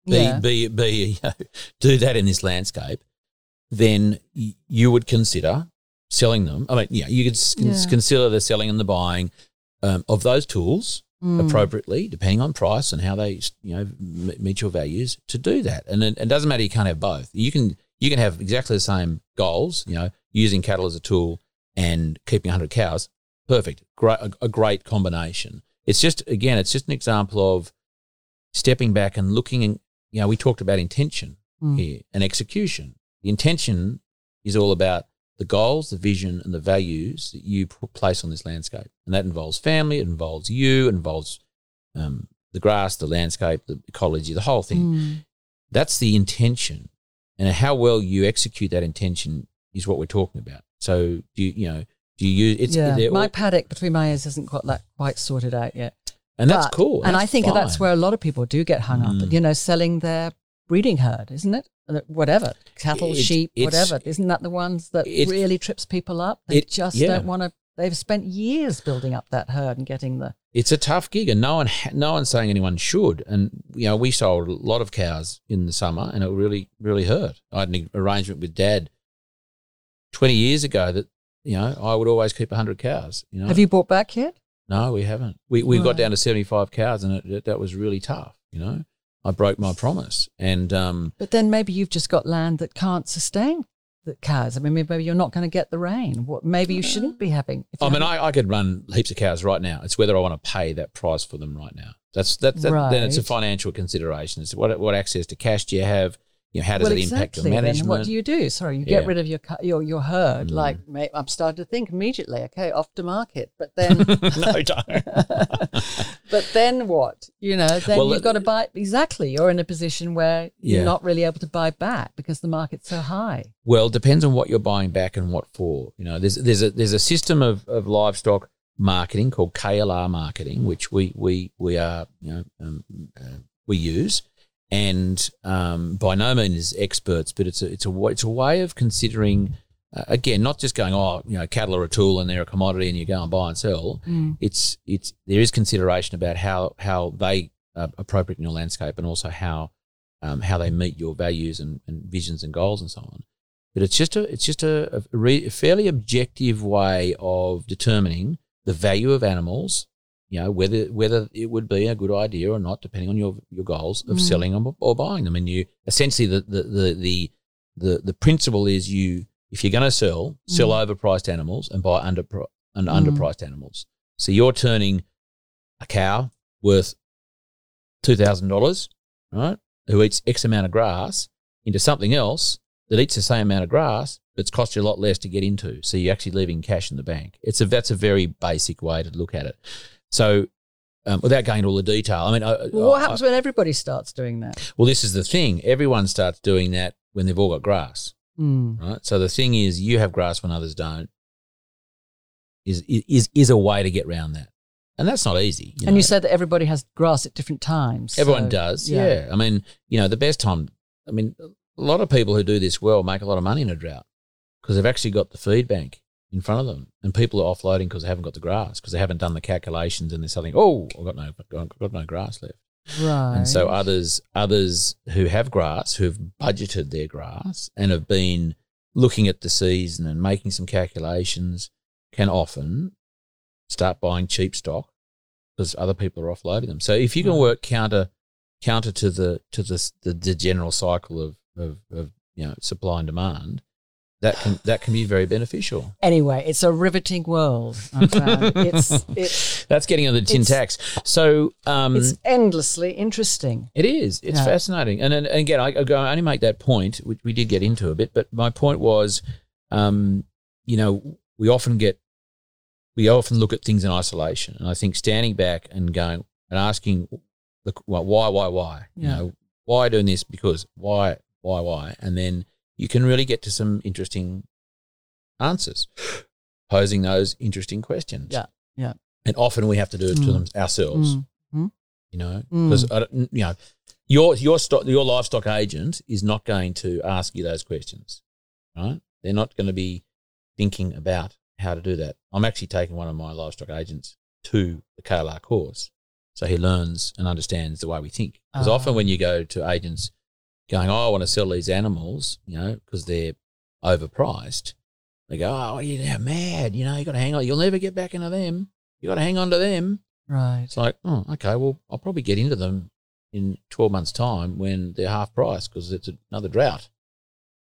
be Yeah. be be you know, do that in this landscape, then you would consider selling them. I mean, yeah, you could Yeah. consider the selling and the buying um, of those tools Mm. appropriately, depending on price and how they you know m- meet your values to do that. And it, it doesn't matter; you can't have both. You can you can have exactly the same goals. You know, using cattle as a tool and keeping 100 cows. Perfect, great, a, a great combination. It's just again, it's just an example of stepping back and looking. And you know, we talked about intention Mm. here and execution. The intention is all about the goals, the vision, and the values that you put place on this landscape, and that involves family, it involves you, it involves um, the grass, the landscape, the ecology, the whole thing. Mm. That's the intention, and how well you execute that intention is what we're talking about. So, do you, you know? Do you use it's yeah, my all- paddock between my ears isn't quite that quite sorted out yet. and that's But- cool, and I that's think that's where a lot of people do get hung Mm. up. You know, selling their breeding herd, isn't it? Whatever, cattle, It's- sheep, whatever. Isn't that the ones that It's- really trips people up? They it- just yeah. don't want to. They've spent years building up that herd and getting the. it's a tough gig, and no one, no one's saying anyone should. And you know, we sold a lot of cows in the summer, and it really, really hurt. I had an arrangement with Dad twenty years ago that you know I would always keep hundred cows. You know, Have you bought back yet? No, we haven't. We we got down to seventy five cows, and it, it, that was really tough. You know, I broke my promise, and um, But then maybe you've just got land that can't sustain the cows. I mean, maybe you're not going to get the rain. What maybe you shouldn't be having. I mean, I, I could run heaps of cows right now. It's whether I want to pay that price for them right now. That's that's that, then it's a financial consideration. It's what what access to cash do you have? You know, how does well, it impact exactly. your Then management? what do you do? Sorry, you Yeah. get rid of your your your herd. Mm. Like, I'm starting to think immediately. Okay, off to market. But then, no, don't. but then what? You know, then Well, you've got to buy. Exactly, you're in a position where Yeah. you're not really able to buy back because the market's so high. Well, it depends on what you're buying back and what for. You know, there's there's a there's a system of, of livestock marketing called KLR marketing, which we we we are you know um, uh, we use, and um, by no means experts, but it's a it's a it's a way of considering. Uh, again, not just going, oh, you know, cattle are a tool and they're a commodity, and you go and buy and sell. It's it's there is consideration about how how they are appropriate in your landscape, and also how um, how they meet your values and, and visions and goals and so on but it's just a it's just a, a, re, a fairly objective way of determining the value of animals. You know whether whether it would be a good idea or not, depending on your your goals of Mm. selling them or, or buying them. And you essentially the the the the the, the principle is you if you're going to sell, sell Mm. overpriced animals and buy under and Mm. underpriced animals. So you're turning a cow worth two thousand dollars, right? Who eats X amount of grass into something else that eats the same amount of grass, but it's cost you a lot less to get into. So you're actually leaving cash in the bank. It's a that's a very basic way to look at it. So um, without going into all the detail, I mean, I, Well, what I- happens when everybody starts doing that? well, this is the thing. Everyone starts doing that when they've all got grass, Mm. right? So the thing is, you have grass when others don't. Is is is a way to get around that, and that's not easy. and know. you said that everybody has grass at different times. Everyone so, does, yeah. I mean, you know, the best time. I mean, a lot of people who do this well make a lot of money in a drought because they've actually got the feed bank in front of them, and people are offloading because they haven't got the grass because they haven't done the calculations, and they're saying, "Oh, I've got no, I've got no grass left." Right. And so others, others who have grass, who've budgeted their grass and have been looking at the season and making some calculations, can often start buying cheap stock because other people are offloading them. So if you can work counter counter to the to the the, the general cycle of, of of you know supply and demand, that can that can be very beneficial. Anyway, it's a riveting world. It's it's That's getting on the tin tax. So um, it's endlessly interesting. It is. It's Yeah. fascinating. And, and again, I, I go- only make that point, which we did get into a bit, but my point was, um, you know, we often get, we often look at things in isolation. And I think standing back and going and asking, the, well, why, why, why? You know, why doing this? Because why, why, why? And then you can really get to some interesting answers, posing those interesting questions. Yeah, yeah. And often we have to do it to Mm. them ourselves Mm, mm. you know, Mm. because you know your your stock your livestock agent is not going to ask you those questions, right? They're not going to be thinking about how to do that. I'm actually taking one of my livestock agents to the KLR course, so he learns and understands the way we think. Because Ah. often when you go to agents going, "Oh, I want to sell these animals," you know, because they're overpriced, they go, "Oh, you're mad! You know, you got to hang on. You'll never get back into them. You got to hang on to them." Right. It's like, oh, okay, well, I'll probably get into them in 12 months' time when they're half price because it's another drought.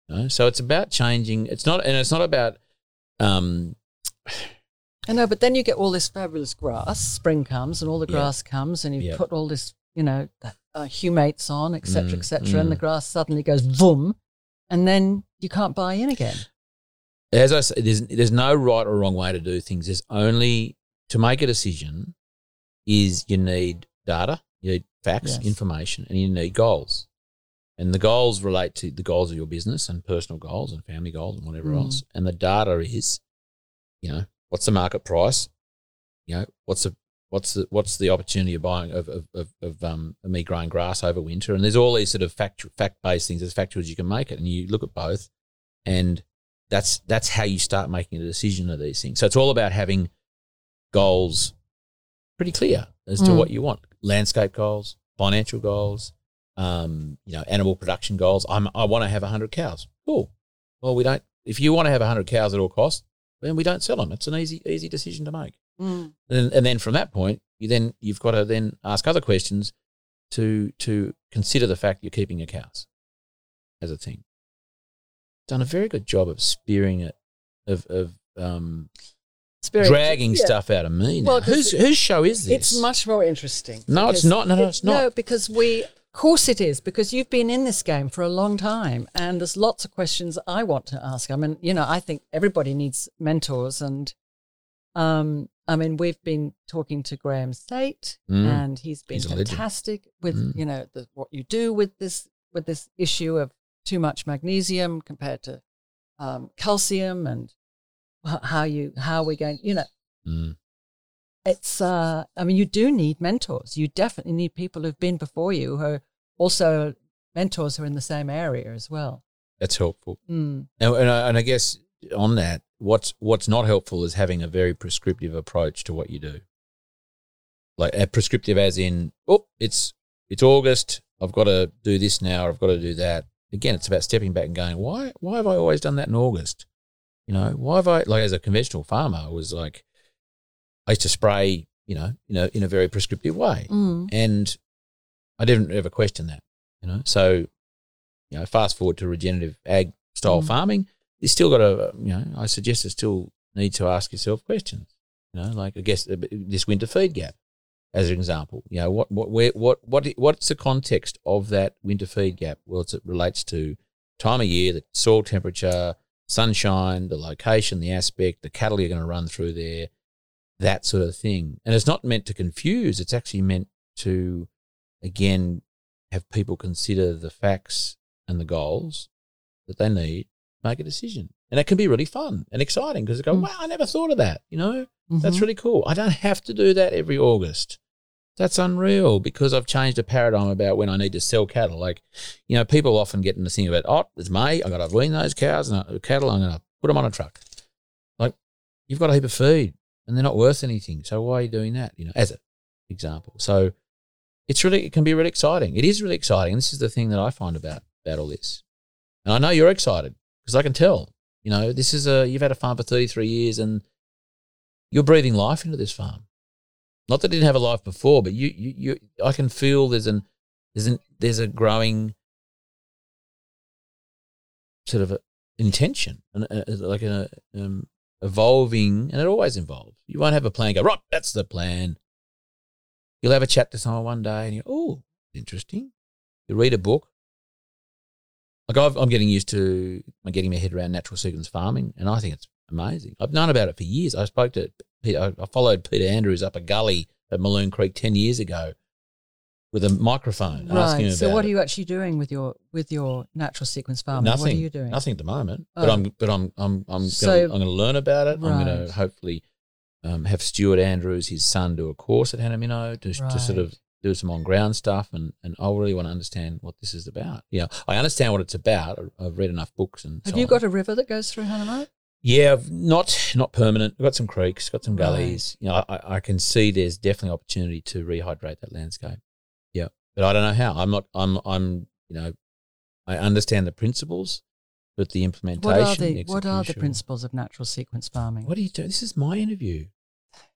You know? So it's about changing. It's not, and it's not about, um, I know, but then you get all this fabulous grass. Spring comes and all the Yeah. grass comes, and you Yeah. put all this, you know, uh, humates on, etc., Mm, etc., and the mm. grass suddenly goes boom, and then you can't buy in again. as I say, there's, there's no right or wrong way to do things. There's only to make a decision is you need data, you need facts, Yes. information, and you need goals. And the goals relate to the goals of your business and personal goals and family goals and whatever Mm. else. And the data is, you know, what's the market price? You know, what's the what's the what's the opportunity of buying of of, of, of um me growing grass over winter? And there's all these sort of fact fact based things as factual as you can make it. And you look at both, and that's that's how you start making a decision of these things. So it's all about having goals pretty clear as to Mm. what you want: landscape goals, financial goals, um, you know, animal production goals. I'm I want to have hundred cows. Cool. Well, we don't. If you want to have hundred cows at all costs, then we don't sell them. It's an easy easy decision to make. And, and then from that point, you then you've got to then ask other questions to to consider the fact you're keeping your cows as a thing. Done a very good job of spearing it, of of um, Spirit- dragging yeah. stuff out of me. Well, whose whose show is this? It's much more interesting. No, it's not. No, no, it's not. No, because we, of course it is, because you've been in this game for a long time and there's lots of questions I want to ask. I mean, you know, I think everybody needs mentors and, um, I mean, we've been talking to Graeme Sait Mm. and he's been He's fantastic with, Mm. you know, the, what you do with this, with this issue of too much magnesium compared to um, calcium and how you, how we're going, you know, Mm. it's uh i mean you do need mentors you definitely need people who've been before you who are also mentors who are in the same area as well That's helpful. mm. And, and, I, and I guess on that, what's what's not helpful is having a very prescriptive approach to what you do. Like a prescriptive, as in, oh, it's it's August. I've got to do this now. Or I've got to do that. Again, it's about stepping back and going, why why have I always done that in August? You know, why have I like as a conventional farmer I was like, I used to spray, you know, you know, in a very prescriptive way Mm. and I didn't ever question that, you know. So, you know, fast forward to regenerative ag style Mm. farming, you still got to, you know, I suggest you still need to ask yourself questions, you know, like I guess uh, this winter feed gap, as an example, you know, what what where what what what's the context of that winter feed gap? Well, it relates to time of year, the soil temperature, sunshine, the location, the aspect, the cattle you're going to run through there, that sort of thing. And it's not meant to confuse. It's actually meant to, again, have people consider the facts and the goals that they need, make a decision. And it can be really fun and exciting because they go, Mm. wow, I never thought of that. You know, that's Mhm. really cool. I don't have to do that every August. That's unreal because I've changed a paradigm about when I need to sell cattle. Like, you know, people often get in the thing about, oh, it's May, I've got to wean those cows and uh, cattle, I'm going to put them on a truck. Like, you've got a heap of feed and they're not worth anything. So why are you doing that? You know, as an example. So it's really, it can be really exciting. It is really exciting. And this is the thing that I find about, about all this. And I know you're excited because I can tell, you know, this is a, you've had a farm for 33 years and you're breathing life into this farm. Not that it didn't have a life before, but you, you, you I can feel there's an, There's, an, there's a growing sort of intention, and uh, like an um, evolving, and it always evolves. You won't have a plan. Go right, that's the plan. You'll have a chat to someone one day, and you oh, interesting. You read a book. Like I've, I'm getting used to, I'm getting my head around natural sequence farming, and I think it's amazing. I've known about it for years. I spoke to Peter, I followed Peter Andrews up a gully at Mulloon Creek ten years ago with a microphone asking him So what are you actually doing with your with your natural sequence farming? Nothing. What are you doing? Nothing at the moment. Oh. But I'm but I'm I'm I'm So- gonna, I'm going to learn about it. I'm going to hopefully um, have Stuart Andrews, his son, do a course at Hannah to, to sort of Right. Do some on ground stuff, and and I really want to understand what this is about. Yeah, I understand what it's about. I've read enough books and. Have so you on. got a river that goes through Hanaminno? Yeah, not not permanent. I've got some creeks, got some Right. gullies. You know, I, I can see there's definitely opportunity to rehydrate that landscape. Yeah, but I don't know how. I'm not. I'm. I'm. You know, I understand the principles, but the implementation. What are the what are the principles of natural sequence farming? What are you doing? This is my interview.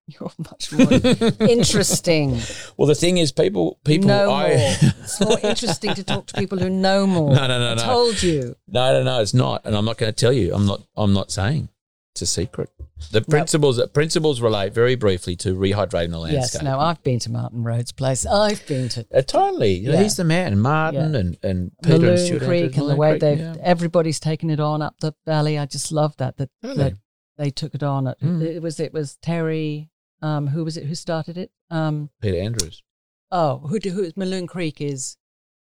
You're much more interesting. Well, the thing is, people people. know I, more. It's more interesting to talk to people who know more. No, no, no, I no. told you. No, no, no, it's not, and I'm not going to tell you. I'm not. I'm not saying it's a secret. The principles principles relate very briefly to rehydrating the landscape. Yes. No, I've been to Martin Royds' place. I've been to Uh, totally. Yeah. He's the man. Martin Yeah. and, and Peter and Mulloon Stuart Creek Andrews, and the way Creek, they've yeah. everybody's taken it on up the valley. I just love that that Totally. that they took it on. At, Mm. It was it was Terry. Um, who was it? Who started it? Um, Peter Andrews. oh, who do, who is Mulloon Creek is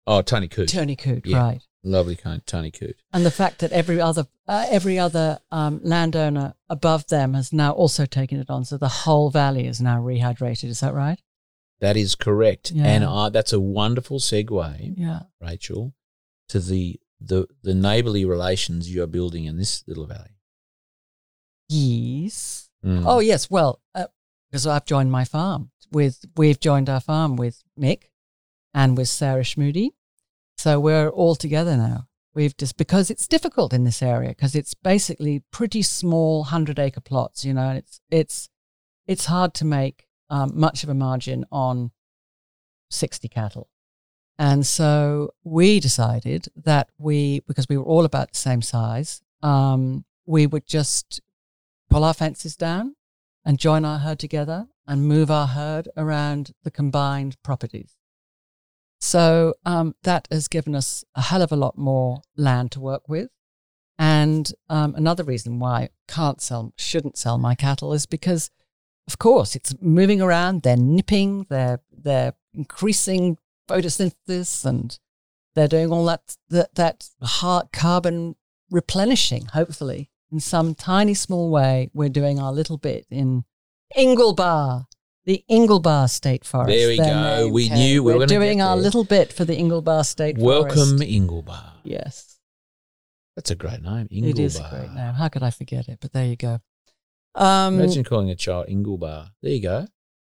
Oh, Tony Coote. Tony Coote, Yeah. right? Lovely kind, Tony Coote. And the fact that every other uh, every other um, landowner above them has now also taken it on, so the whole valley is now rehydrated. Is that right? That is correct, Yeah. and uh, that's a wonderful segue, Yeah. Rachel, to the the the neighbourly relations you are building in this little valley. Yes. Mm. Oh yes. Well, because I've joined my farm with we've joined our farm with Mick and with Sarah Schmoody, so we're all together now. We've just because it's difficult in this area because it's basically pretty small hundred acre plots, you know, and it's it's it's hard to make um, much of a margin on sixty cattle. And so we decided that we, because we were all about the same size, um, we would just pull our fences down and join our herd together and move our herd around the combined properties. So um, that has given us a hell of a lot more land to work with. And um, another reason why I can't sell, shouldn't sell my cattle is because, of course, it's moving around. They're nipping. They're they're increasing photosynthesis, and they're doing all that that that carbon replenishing. Hopefully, in some tiny small way, we're doing our little bit in Inglebar, the Inglebar State Forest. There we go. name We knew we were we're doing our little bit for the Inglebar State Welcome, Forest. Inglebar. Yes. That's a great name. Inglebar. It is a great name. How could I forget it? But there you go. Um, Imagine calling a child Inglebar. There you go.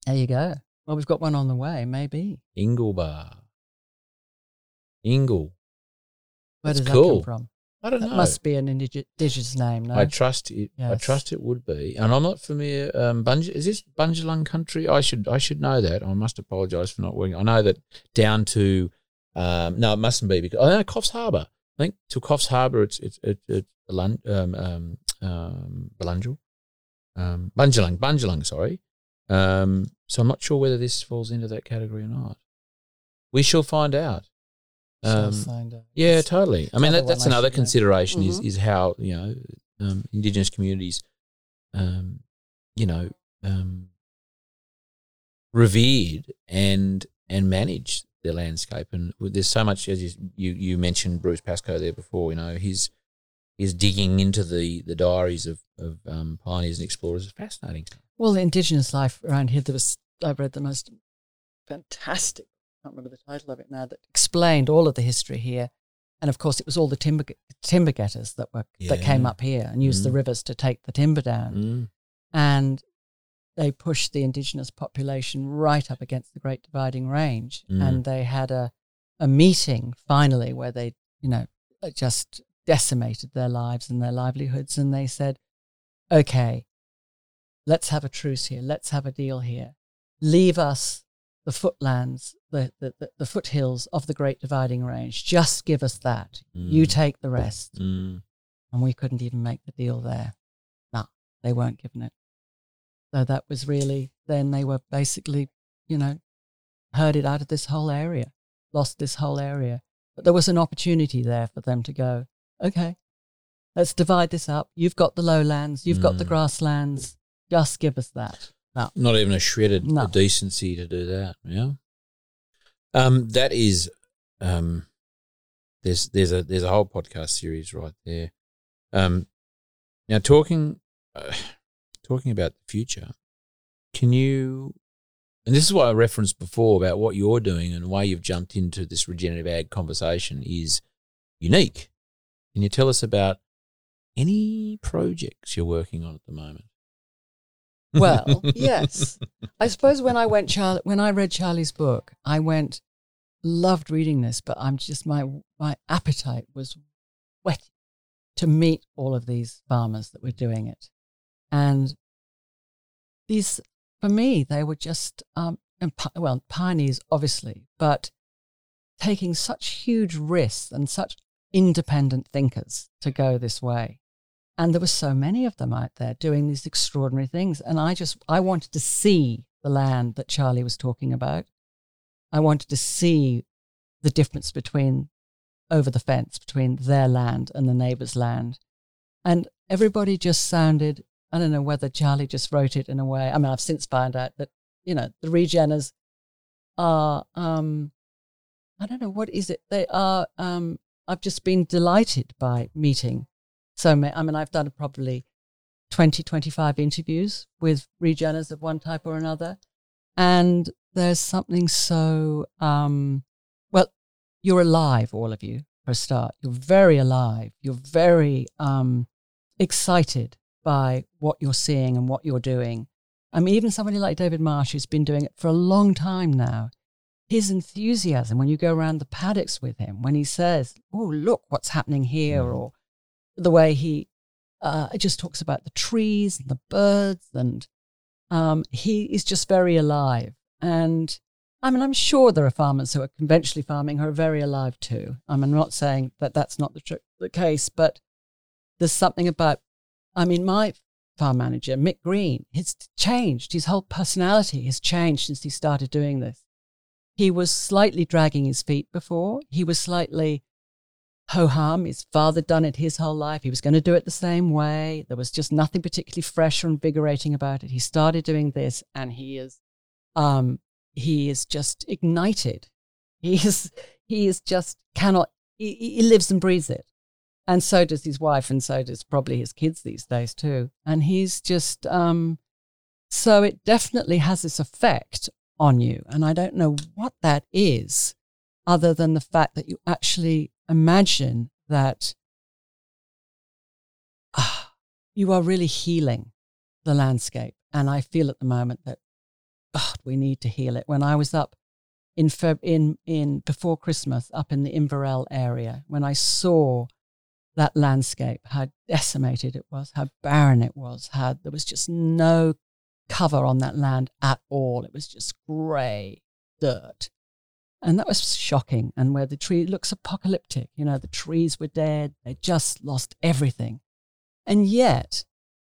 there you go. Well, we've got one on the way, maybe. Inglebar. Ingle. Where That's does that cool. come from? I don't That know. must be an indig- indigenous name, no? I trust it. I trust it would be, and I'm not familiar. Um, is this Bunjalung country? I should I should know that. I must apologise for not working. I know that down to um, no, it mustn't be because I know Coffs Harbour. I think to Coffs Harbour, it's it's it's, it's um, um, um, um, Bunjalung, Bunjalung. Sorry. Um, so I'm not sure whether this falls into that category or not. We shall find out. Shall Um, yeah, totally. I mean, that, that's another should know. consideration is Mhm. is how you know um, indigenous communities, um, you know, um, revered and and manage their landscape. And there's so much as you you, you mentioned Bruce Pascoe there before. You know, his his digging into the the diaries of of um, pioneers and explorers is fascinating. Well, the indigenous life around here, there was, I read the most fantastic, I can't remember the title of it now, that explained all of the history here. And of course, it was all the timber, timber getters that were that came up here and used the Mm. rivers to take the timber down. Mm. and they pushed the indigenous population right up against the Great Dividing Range. Mm. And they had a, a meeting finally where they, you know, just decimated their lives and their livelihoods. And they said, okay, let's have a truce here. Let's have a deal here. Leave us the footlands, the, the, the, the foothills of the Great Dividing Range. Just give us that. You Mm. take the rest. Mm. And we couldn't even make the deal there. No, they weren't given it. So that was really, then they were basically, you know, herded out of this whole area, lost this whole area. But there was an opportunity there for them to go, okay, let's divide this up. You've got the lowlands, you've got the Mm. grasslands. Just give us that. No. Not even a shredded No. decency to do that. Yeah. Um, that is, um, there's there's a there's a whole podcast series right there. Um, now talking uh, talking about the future, can you? And this is what I referenced before about what you're doing and why you've jumped into this regenerative ag conversation is unique. Can you tell us about any projects you're working on at the moment? Well, yes. I suppose when I went Charlie, when I read Charlie's book, I went, loved reading this, but I'm just my my appetite was wet to meet all of these farmers that were doing it, and these for me they were just um and, pi- well pioneers obviously, but taking such huge risks and such independent thinkers to go this way. And there were so many of them out there doing these extraordinary things. And I just, I wanted to see the land that Charlie was talking about. I wanted to see the difference between over the fence between their land and the neighbor's land. And everybody just sounded, I don't know whether Charlie just wrote it in a way. I mean, I've since found out that, you know, the regeners are, um, I don't know, what is it? They are, um, I've just been delighted by meeting so many. I mean, I've done probably 20, 25 interviews with regeners of one type or another. And there's something so, um, well, you're alive, all of you, for a start. You're very alive. You're very um, excited by what you're seeing and what you're doing. I mean, even somebody like David Marsh, who's been doing it for a long time now, his enthusiasm when you go around the paddocks with him, when he says, Oh, look what's happening here, Mm. or the way he uh, just talks about the trees and the birds, and um, he is just very alive. And I mean, I'm sure there are farmers who are conventionally farming who are very alive too. I mean, I'm not saying that that's not the, tr- the case, but there's something about, I mean, my farm manager, Mick Green, he's changed. His whole personality has changed since he started doing this. He was slightly dragging his feet before. He was slightly ho hum. His father done it his whole life. He was going to do it the same way. There was just nothing particularly fresh or invigorating about it. He started doing this, and he is, um, he is just ignited. He is, he is just cannot. He, he lives and breathes it, and so does his wife, and so does probably his kids these days too. And he's just, um, so it definitely has this effect on you. And I don't know what that is, other than the fact that you actually imagine that ah, you are really healing the landscape. And I feel at the moment that God, we need to heal it. When I was up in Feb- in in before Christmas, up in the Inverell area, when I saw that landscape, how decimated it was, how barren it was, how there was just no cover on that land at all. It was just grey dirt. And that was shocking. And where the tree looks apocalyptic, you know, the trees were dead, they just lost everything. And yet,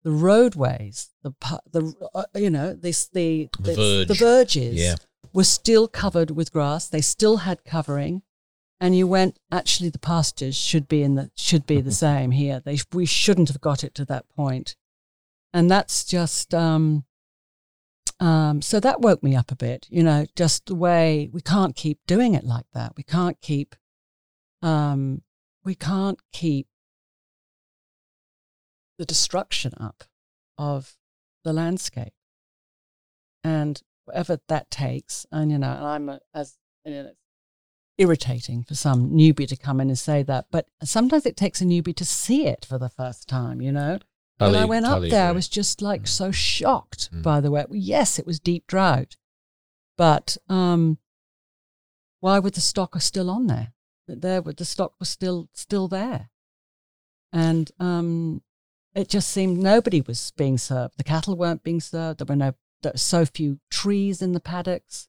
the roadways, the, the uh, you know, this, the, The the, the verges Yeah. were still covered with grass. They still had covering. And you went, actually, the pastures should be in the should be the same here. They we shouldn't have got it to that point, and that's just um, um, so that woke me up a bit. You know, just the way we can't keep doing it like that. We can't keep, um, we can't keep the destruction up of the landscape, and whatever that takes. And you know, and I'm a, as you know, it's irritating for some newbie to come in and say that, but sometimes it takes a newbie to see it for the first time. You know, when I went up there, I was just like Mm. so shocked Mm. by the way. Yes, it was deep drought, but um, why would the stock are still on there? There, were- the stock was still still there, and um, it just seemed nobody was being served. The cattle weren't being served. There were no there were so few trees in the paddocks.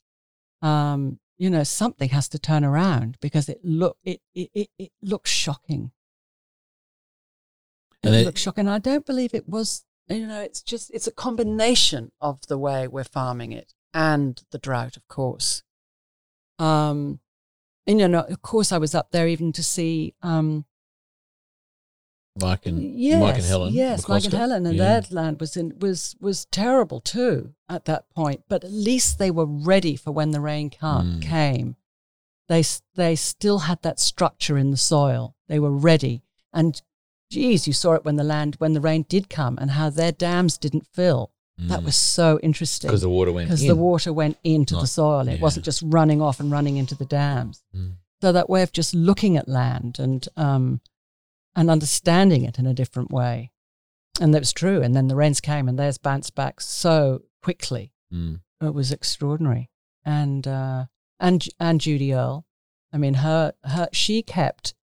um, you know, something has to turn around because it look it it it, it looks shocking. It And it- looks shocking. I don't believe it was. You know, it's just it's a combination of the way we're farming it and the drought, of course. Um, and you know, of course, I was up there even to see um, Mike and yes, Mike and Helen. Yes, Mike and Helen, and Yeah. their land was in, was was terrible too at that point. But at least they were ready for when the rain ca- Mm. came. They they still had that structure in the soil. They were ready, and geez, you saw it when the land when the rain did come, and how their dams didn't fill. That Mm. was so interesting because the water went because the water went into the soil. It yeah. wasn't just running off and running into the dams. Mm. So that way of just looking at land and um, and understanding it in a different way, and that was true. And then the rains came, and theirs bounced back so quickly. Mm. It was extraordinary. And uh, and and Judy Earle, I mean, her her she kept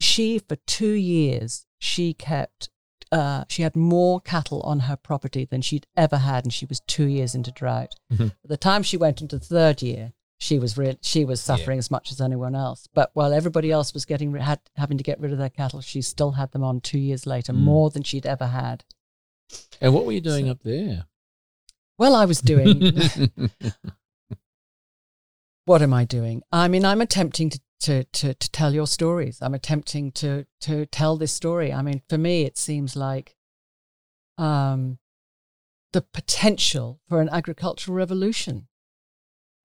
she for two years she kept uh, she had more cattle on her property than she'd ever had, and she was two years into drought. Mhm. By the time she went into the third year, she was re- she was suffering as much as anyone else. But while everybody else was getting had having to get rid of their cattle, she still had them on two years later, Mm. more than she'd ever had. And what were you doing up there? Well, I was doing. what am I doing? I mean, I'm attempting to, to, to, to tell your stories. I'm attempting to, to tell this story. I mean, for me, it seems like um, the potential for an agricultural revolution.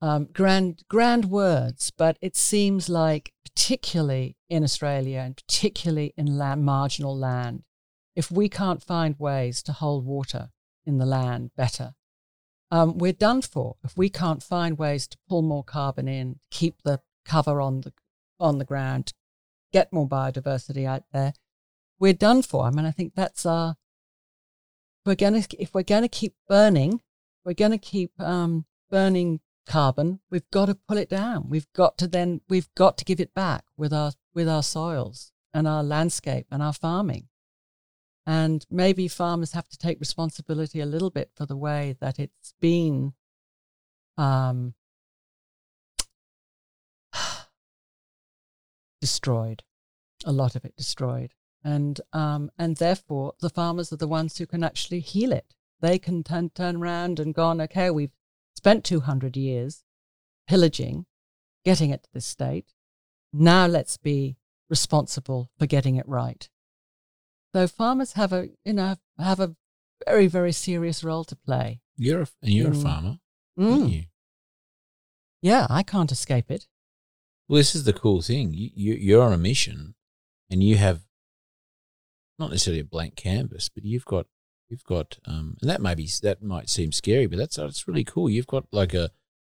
Um, grand, grand words, but it seems like, particularly in Australia and particularly in land, marginal land, if we can't find ways to hold water in the land better, um, we're done for if we can't find ways to pull more carbon in, keep the cover on the on the ground, get more biodiversity out there. We're done for. I mean, I think that's our. We're gonna if we're gonna keep burning, we're gonna keep um, burning carbon. We've got to pull it down. We've got to then we've got to give it back with our with our soils and our landscape and our farming. And maybe farmers have to take responsibility a little bit for the way that it's been um, destroyed, a lot of it destroyed. And, um, and therefore, the farmers are the ones who can actually heal it. They can turn, turn around and gone, okay, we've spent 200 years pillaging, getting it to this state. Now let's be responsible for getting it right. So farmers have a, you know, have a very, very serious role to play. You're a, and you're a Mm. farmer, Mm. aren't you? Yeah, I can't escape it. Well, this is the cool thing. You, you you're on a mission, and you have not necessarily a blank canvas, but you've got you've got um, and that may be that might seem scary, but that's that's really cool. You've got like a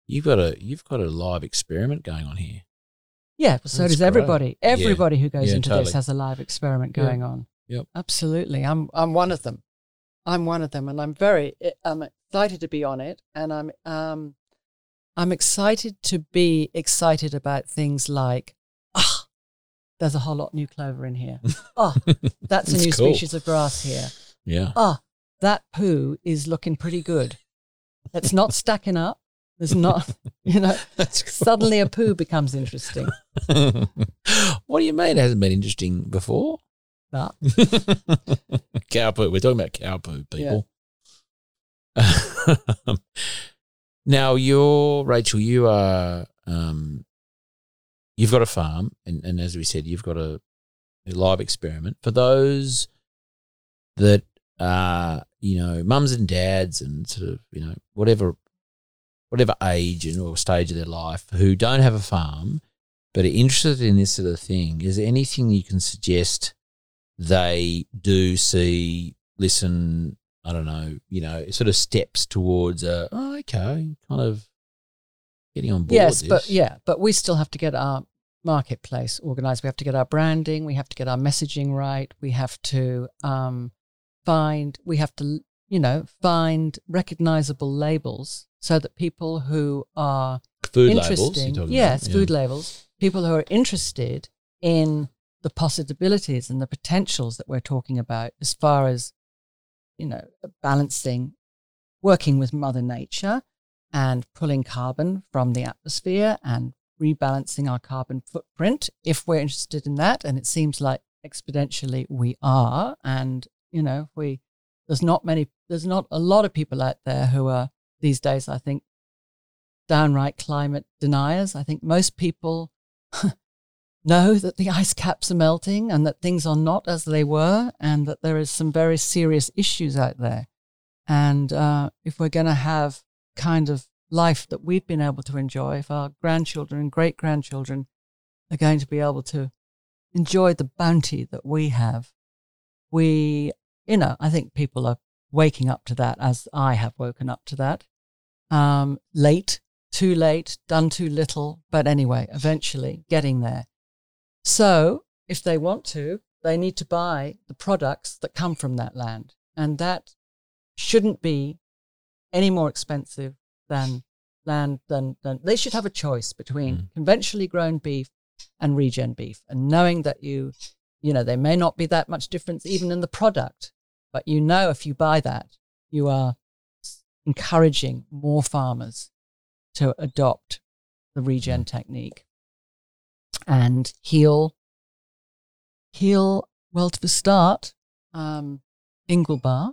you've got a you've got a live experiment going on here. Yeah, well, so That's does great. everybody. Yeah. Everybody who goes Yeah, into totally. this has a live experiment Yeah. going on. Yep. Absolutely. I'm I'm one of them. I'm one of them and I'm very I'm excited to be on it and I'm um I'm excited to be excited about things like ah there's a whole lot of new clover in here. Oh, that's a new cool. species of grass here. Yeah. Ah, that poo is looking pretty good. It's not stacking up. There's not, you know, cool. suddenly a poo becomes interesting. what do you mean it hasn't been interesting before? But cow poo. We're talking about cow poo, people. Now, you're Rachel. You are. Um, you've got a farm, and, and as we said, you've got a, a live experiment for those that are, you know, mums and dads, and sort of, you know, whatever, whatever age and or stage of their life who don't have a farm but are interested in this sort of thing. Is there anything you can suggest? they do see, listen, I don't know, you know, sort of steps towards a, oh, okay, kind of getting on board. yes, but yeah, but we still have to get our marketplace organized. We have to get our branding. We have to get our messaging right. We have to um, find. We have to, you know, find recognizable labels so that people who are food labels. Interesting, talking yes, about, food labels. People who are interested in the possibilities and the potentials that we're talking about, as far as you know, balancing, working with Mother Nature, and pulling carbon from the atmosphere and rebalancing our carbon footprint if we're interested in that. And it seems like exponentially we are. And, you know, we, there's not many, there's not a lot of people out there who are these days, I think, downright climate deniers. I think most people know that the ice caps are melting and that things are not as they were and that there is some very serious issues out there. And uh, if we're going to have kind of life that we've been able to enjoy, if our grandchildren and great grandchildren are going to be able to enjoy the bounty that we have, we, you know, I think people are waking up to that as I have woken up to that. Um, late, too late, done too little, but anyway, eventually getting there. So if they want to, they need to buy the products that come from that land. And that shouldn't be any more expensive than land than, than they should have a choice between mm. conventionally grown beef and regen beef and knowing that you you know there may not be that much difference even in the product but you know if you buy that you are encouraging more farmers to adopt the regen mm. technique and heal heal well to the start um, Inglebar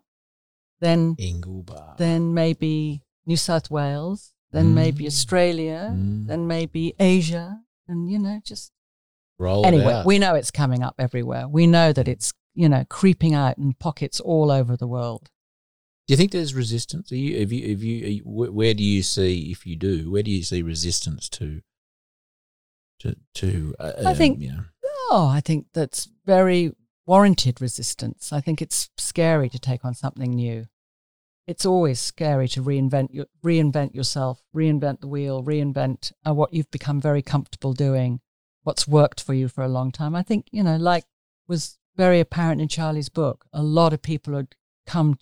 then Inglebar then maybe New South Wales then mm. maybe Australia mm. then maybe Asia and you know just Roll anyway we know it's coming up everywhere we know that it's you know creeping out in pockets all over the world do you think there's resistance? Are you, have you, have you, you, where do you see, if you do, where do you see resistance to to to. Uh, I think. Um, you know. Oh, I think that's very warranted resistance. I think it's scary to take on something new. It's always scary to reinvent your, reinvent yourself, reinvent the wheel, reinvent uh, what you've become very comfortable doing, what's worked for you for a long time. I think you know, like was very apparent in Charlie's book. A lot of people had come,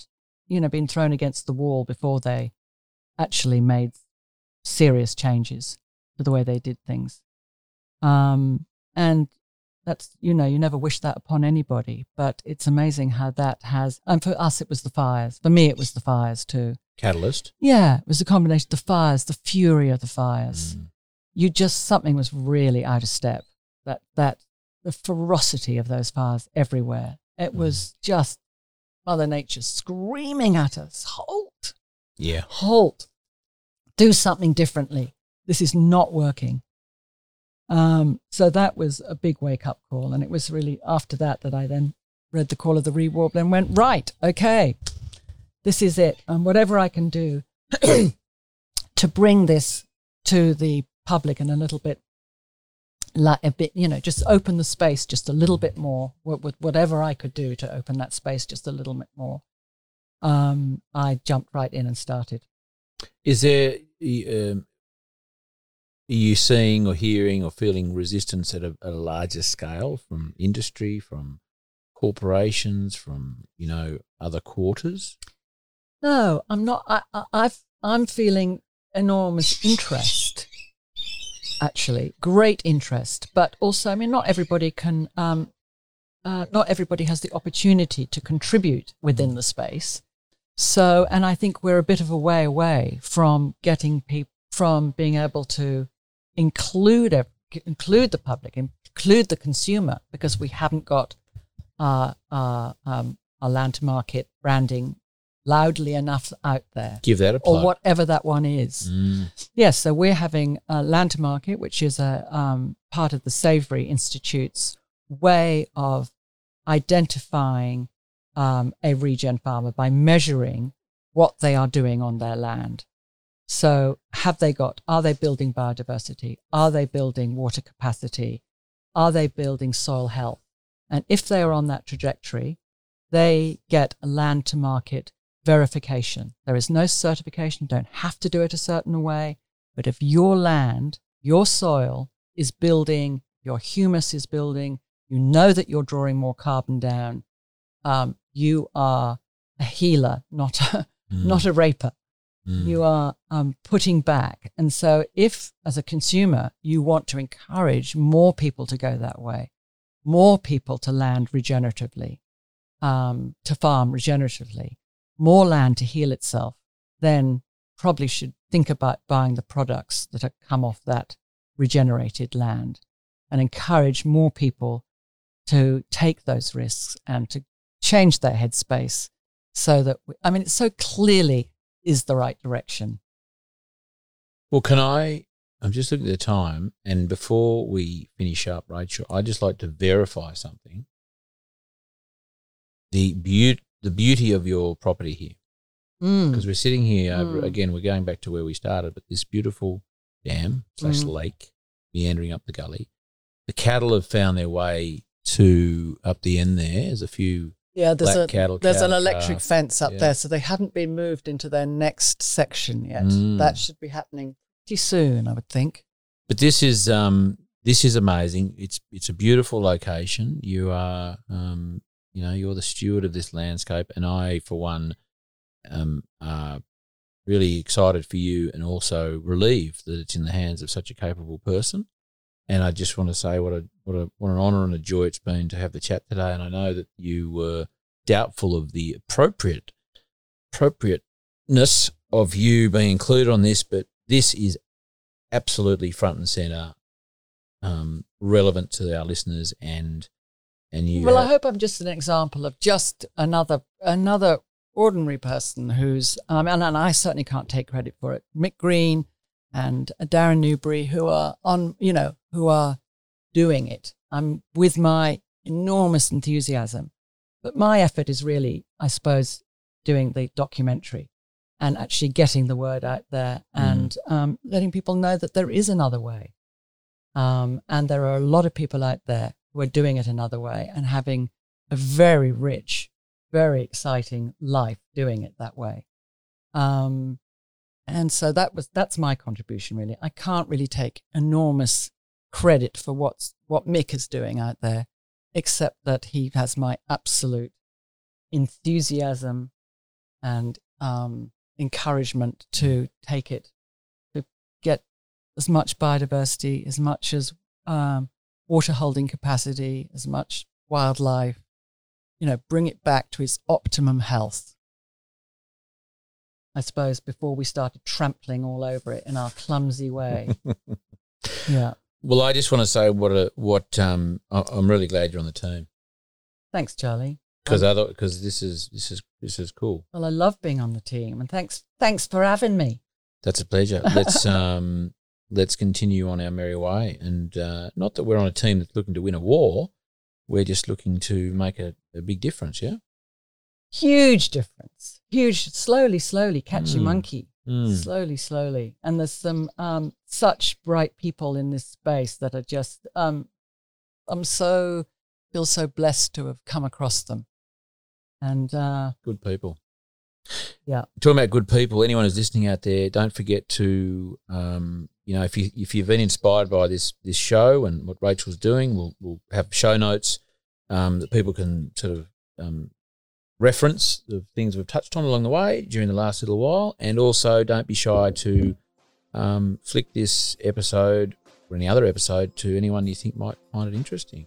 you know, been thrown against the wall before they actually made serious changes to the way they did things. Um, and that's, you know, you never wish that upon anybody, but it's amazing how that has, and for us, it was the fires. For me, it was the fires too. Catalyst? Yeah, it was a combination of the fires, the fury of the fires. Mm. You just, something was really out of step. That, that, the ferocity of those fires everywhere. It mm. was just Mother Nature screaming at us, halt. Yeah. Halt. Do something differently. This is not working. Um, so that was a big wake up call. And it was really after that that I then read The Call of the Reed Warbler and went, right, okay, this is it. And whatever I can do to bring this to the public and a little bit like a bit, you know, just open the space just a little bit more with whatever I could do to open that space just a little bit more. Um, I jumped right in and started. Is there um, are you seeing or hearing or feeling resistance at a, a larger scale from industry, from corporations, from you know other quarters? No, I'm not. I, I've I'm feeling enormous interest. Actually, great interest, but also, I mean, not everybody can. Um, uh, not everybody has the opportunity to contribute within the space. So, and I think we're a bit of a way away from getting people from being able to include a, include the public, include the consumer, because we haven't got our, our, um, our land to market branding loudly enough out there. Give that a plug. Or whatever that one is. Mm. Yes, so we're having a land to market, which is a um, part of the Savory Institute's way of identifying um, a regen farmer by measuring what they are doing on their land. So, have they got, are they building biodiversity? Are they building water capacity? Are they building soil health? And if they are on that trajectory, they get a land to market verification. There is no certification, don't have to do it a certain way. But if your land, your soil is building, your humus is building, you know that you're drawing more carbon down, um, you are a healer, not a, mm. not a raper. Mm. You are um, putting back. And so, if as a consumer, you want to encourage more people to go that way, more people to land regeneratively, um, to farm regeneratively, more land to heal itself, then probably should think about buying the products that have come off that regenerated land and encourage more people to take those risks and to change their headspace so that, we, I mean, it's so clearly is the right direction. Well, can I? I'm just looking at the time, and before we finish up, Rachel, I'd just like to verify something. The beauty, the beauty of your property here, Mm. because we're sitting here over, Mm. again. We're going back to where we started, but this beautiful dam slash Mm. lake meandering up the gully. The cattle have found their way to up the end there. There's a few Yeah, there's black a cattle. there's an electric calf. fence up yeah. there, so they haven't been moved into their next section yet. Mm. That should be happening pretty soon, I would think. But this is um this is amazing. It's it's a beautiful location. You are um you know you're the steward of this landscape, and I for one um are really excited for you, and also relieved that it's in the hands of such a capable person. And I just want to say what a what a what an honour and a joy it's been to have the chat today. And I know that you were doubtful of the appropriate appropriateness of you being included on this, but this is absolutely front and center, um, relevant to our listeners, and and you. Well, I hope I'm just an example of just another another ordinary person who's um, and, and I certainly can't take credit for it. Mick Green and Darren Newbury, who are on, you know, who are doing it. I'm with my enormous enthusiasm, but my effort is really, I suppose, doing the documentary and actually getting the word out there and um, letting people know that there is another way. Um, and there are a lot of people out there who are doing it another way and having a very rich, very exciting life doing it that way. Um, and so that was that's my contribution really. I can't really take enormous credit for what's what Mick is doing out there, except that he has my absolute enthusiasm and um, encouragement to take it to get as much biodiversity, as much as um, water holding capacity, as much wildlife, you know, bring it back to its optimum health. I suppose before we started trampling all over it in our clumsy way. yeah. Well, I just want to say what a what um I- I'm really glad you're on the team Thanks, Charlie. because other because this is this is this is cool. Well, I love being on the team, and thanks, thanks for having me. That's a pleasure. Let's um let's continue on our merry way, and uh, not that we're on a team that's looking to win a war. We're just looking to make a, a big difference. Yeah. Huge difference. Huge. Slowly, slowly, catchy Mm. monkey. Mm. Slowly, slowly. And there's some um, such bright people in this space that are just. Um, I'm so feel so blessed to have come across them, and uh, Good people. Yeah. Talking about good people, anyone who's listening out there, don't forget to, um, you know, if you if you've been inspired by this this show and what Rachel's doing, we'll we'll have show notes um, that people can sort of um, reference the things we've touched on along the way during the last little while, and also don't be shy to um, flick this episode or any other episode to anyone you think might find it interesting.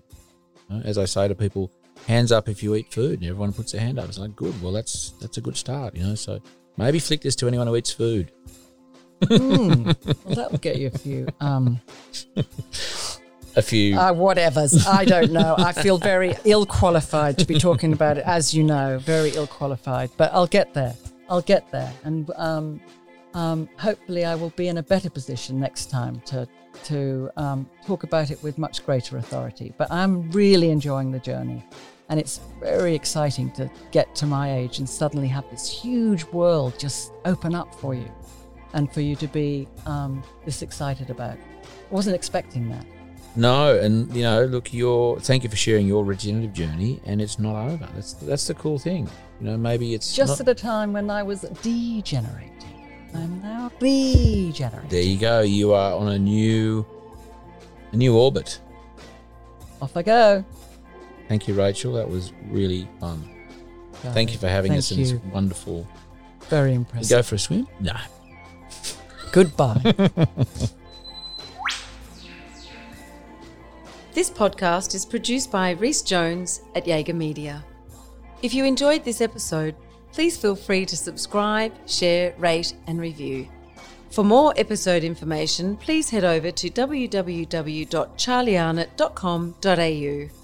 You know, as I say to people, hands up if you eat food, and everyone puts their hand up. It's like good. Well, that's that's a good start, you know. So maybe flick this to anyone who eats food. mm, well, that will get you a few. Um, A few. Uh, whatever's. I don't know. I feel very ill qualified to be talking about it, as you know, very ill qualified. But I'll get there. I'll get there. And um, um, hopefully, I will be in a better position next time to, to um, talk about it with much greater authority. But I'm really enjoying the journey. And it's very exciting to get to my age and suddenly have this huge world just open up for you and for you to be um, this excited about. I wasn't expecting that. No, and you know, look, your thank you for sharing your regenerative journey, and it's not over. That's that's the cool thing. You know, maybe it's just not, at a time when I was degenerating. I'm now regenerating. there. You go. You are on a new a new orbit. Off I go. Thank you, Rachel. That was really fun. Thank you for having us in you. this wonderful. Very You impressive. go for a swim? No. Goodbye. This podcast is produced by Rhys Jones at Jaeger Media. If you enjoyed this episode, please feel free to subscribe, share, rate, and review. For more episode information, please head over to www.charliearnott.com.au.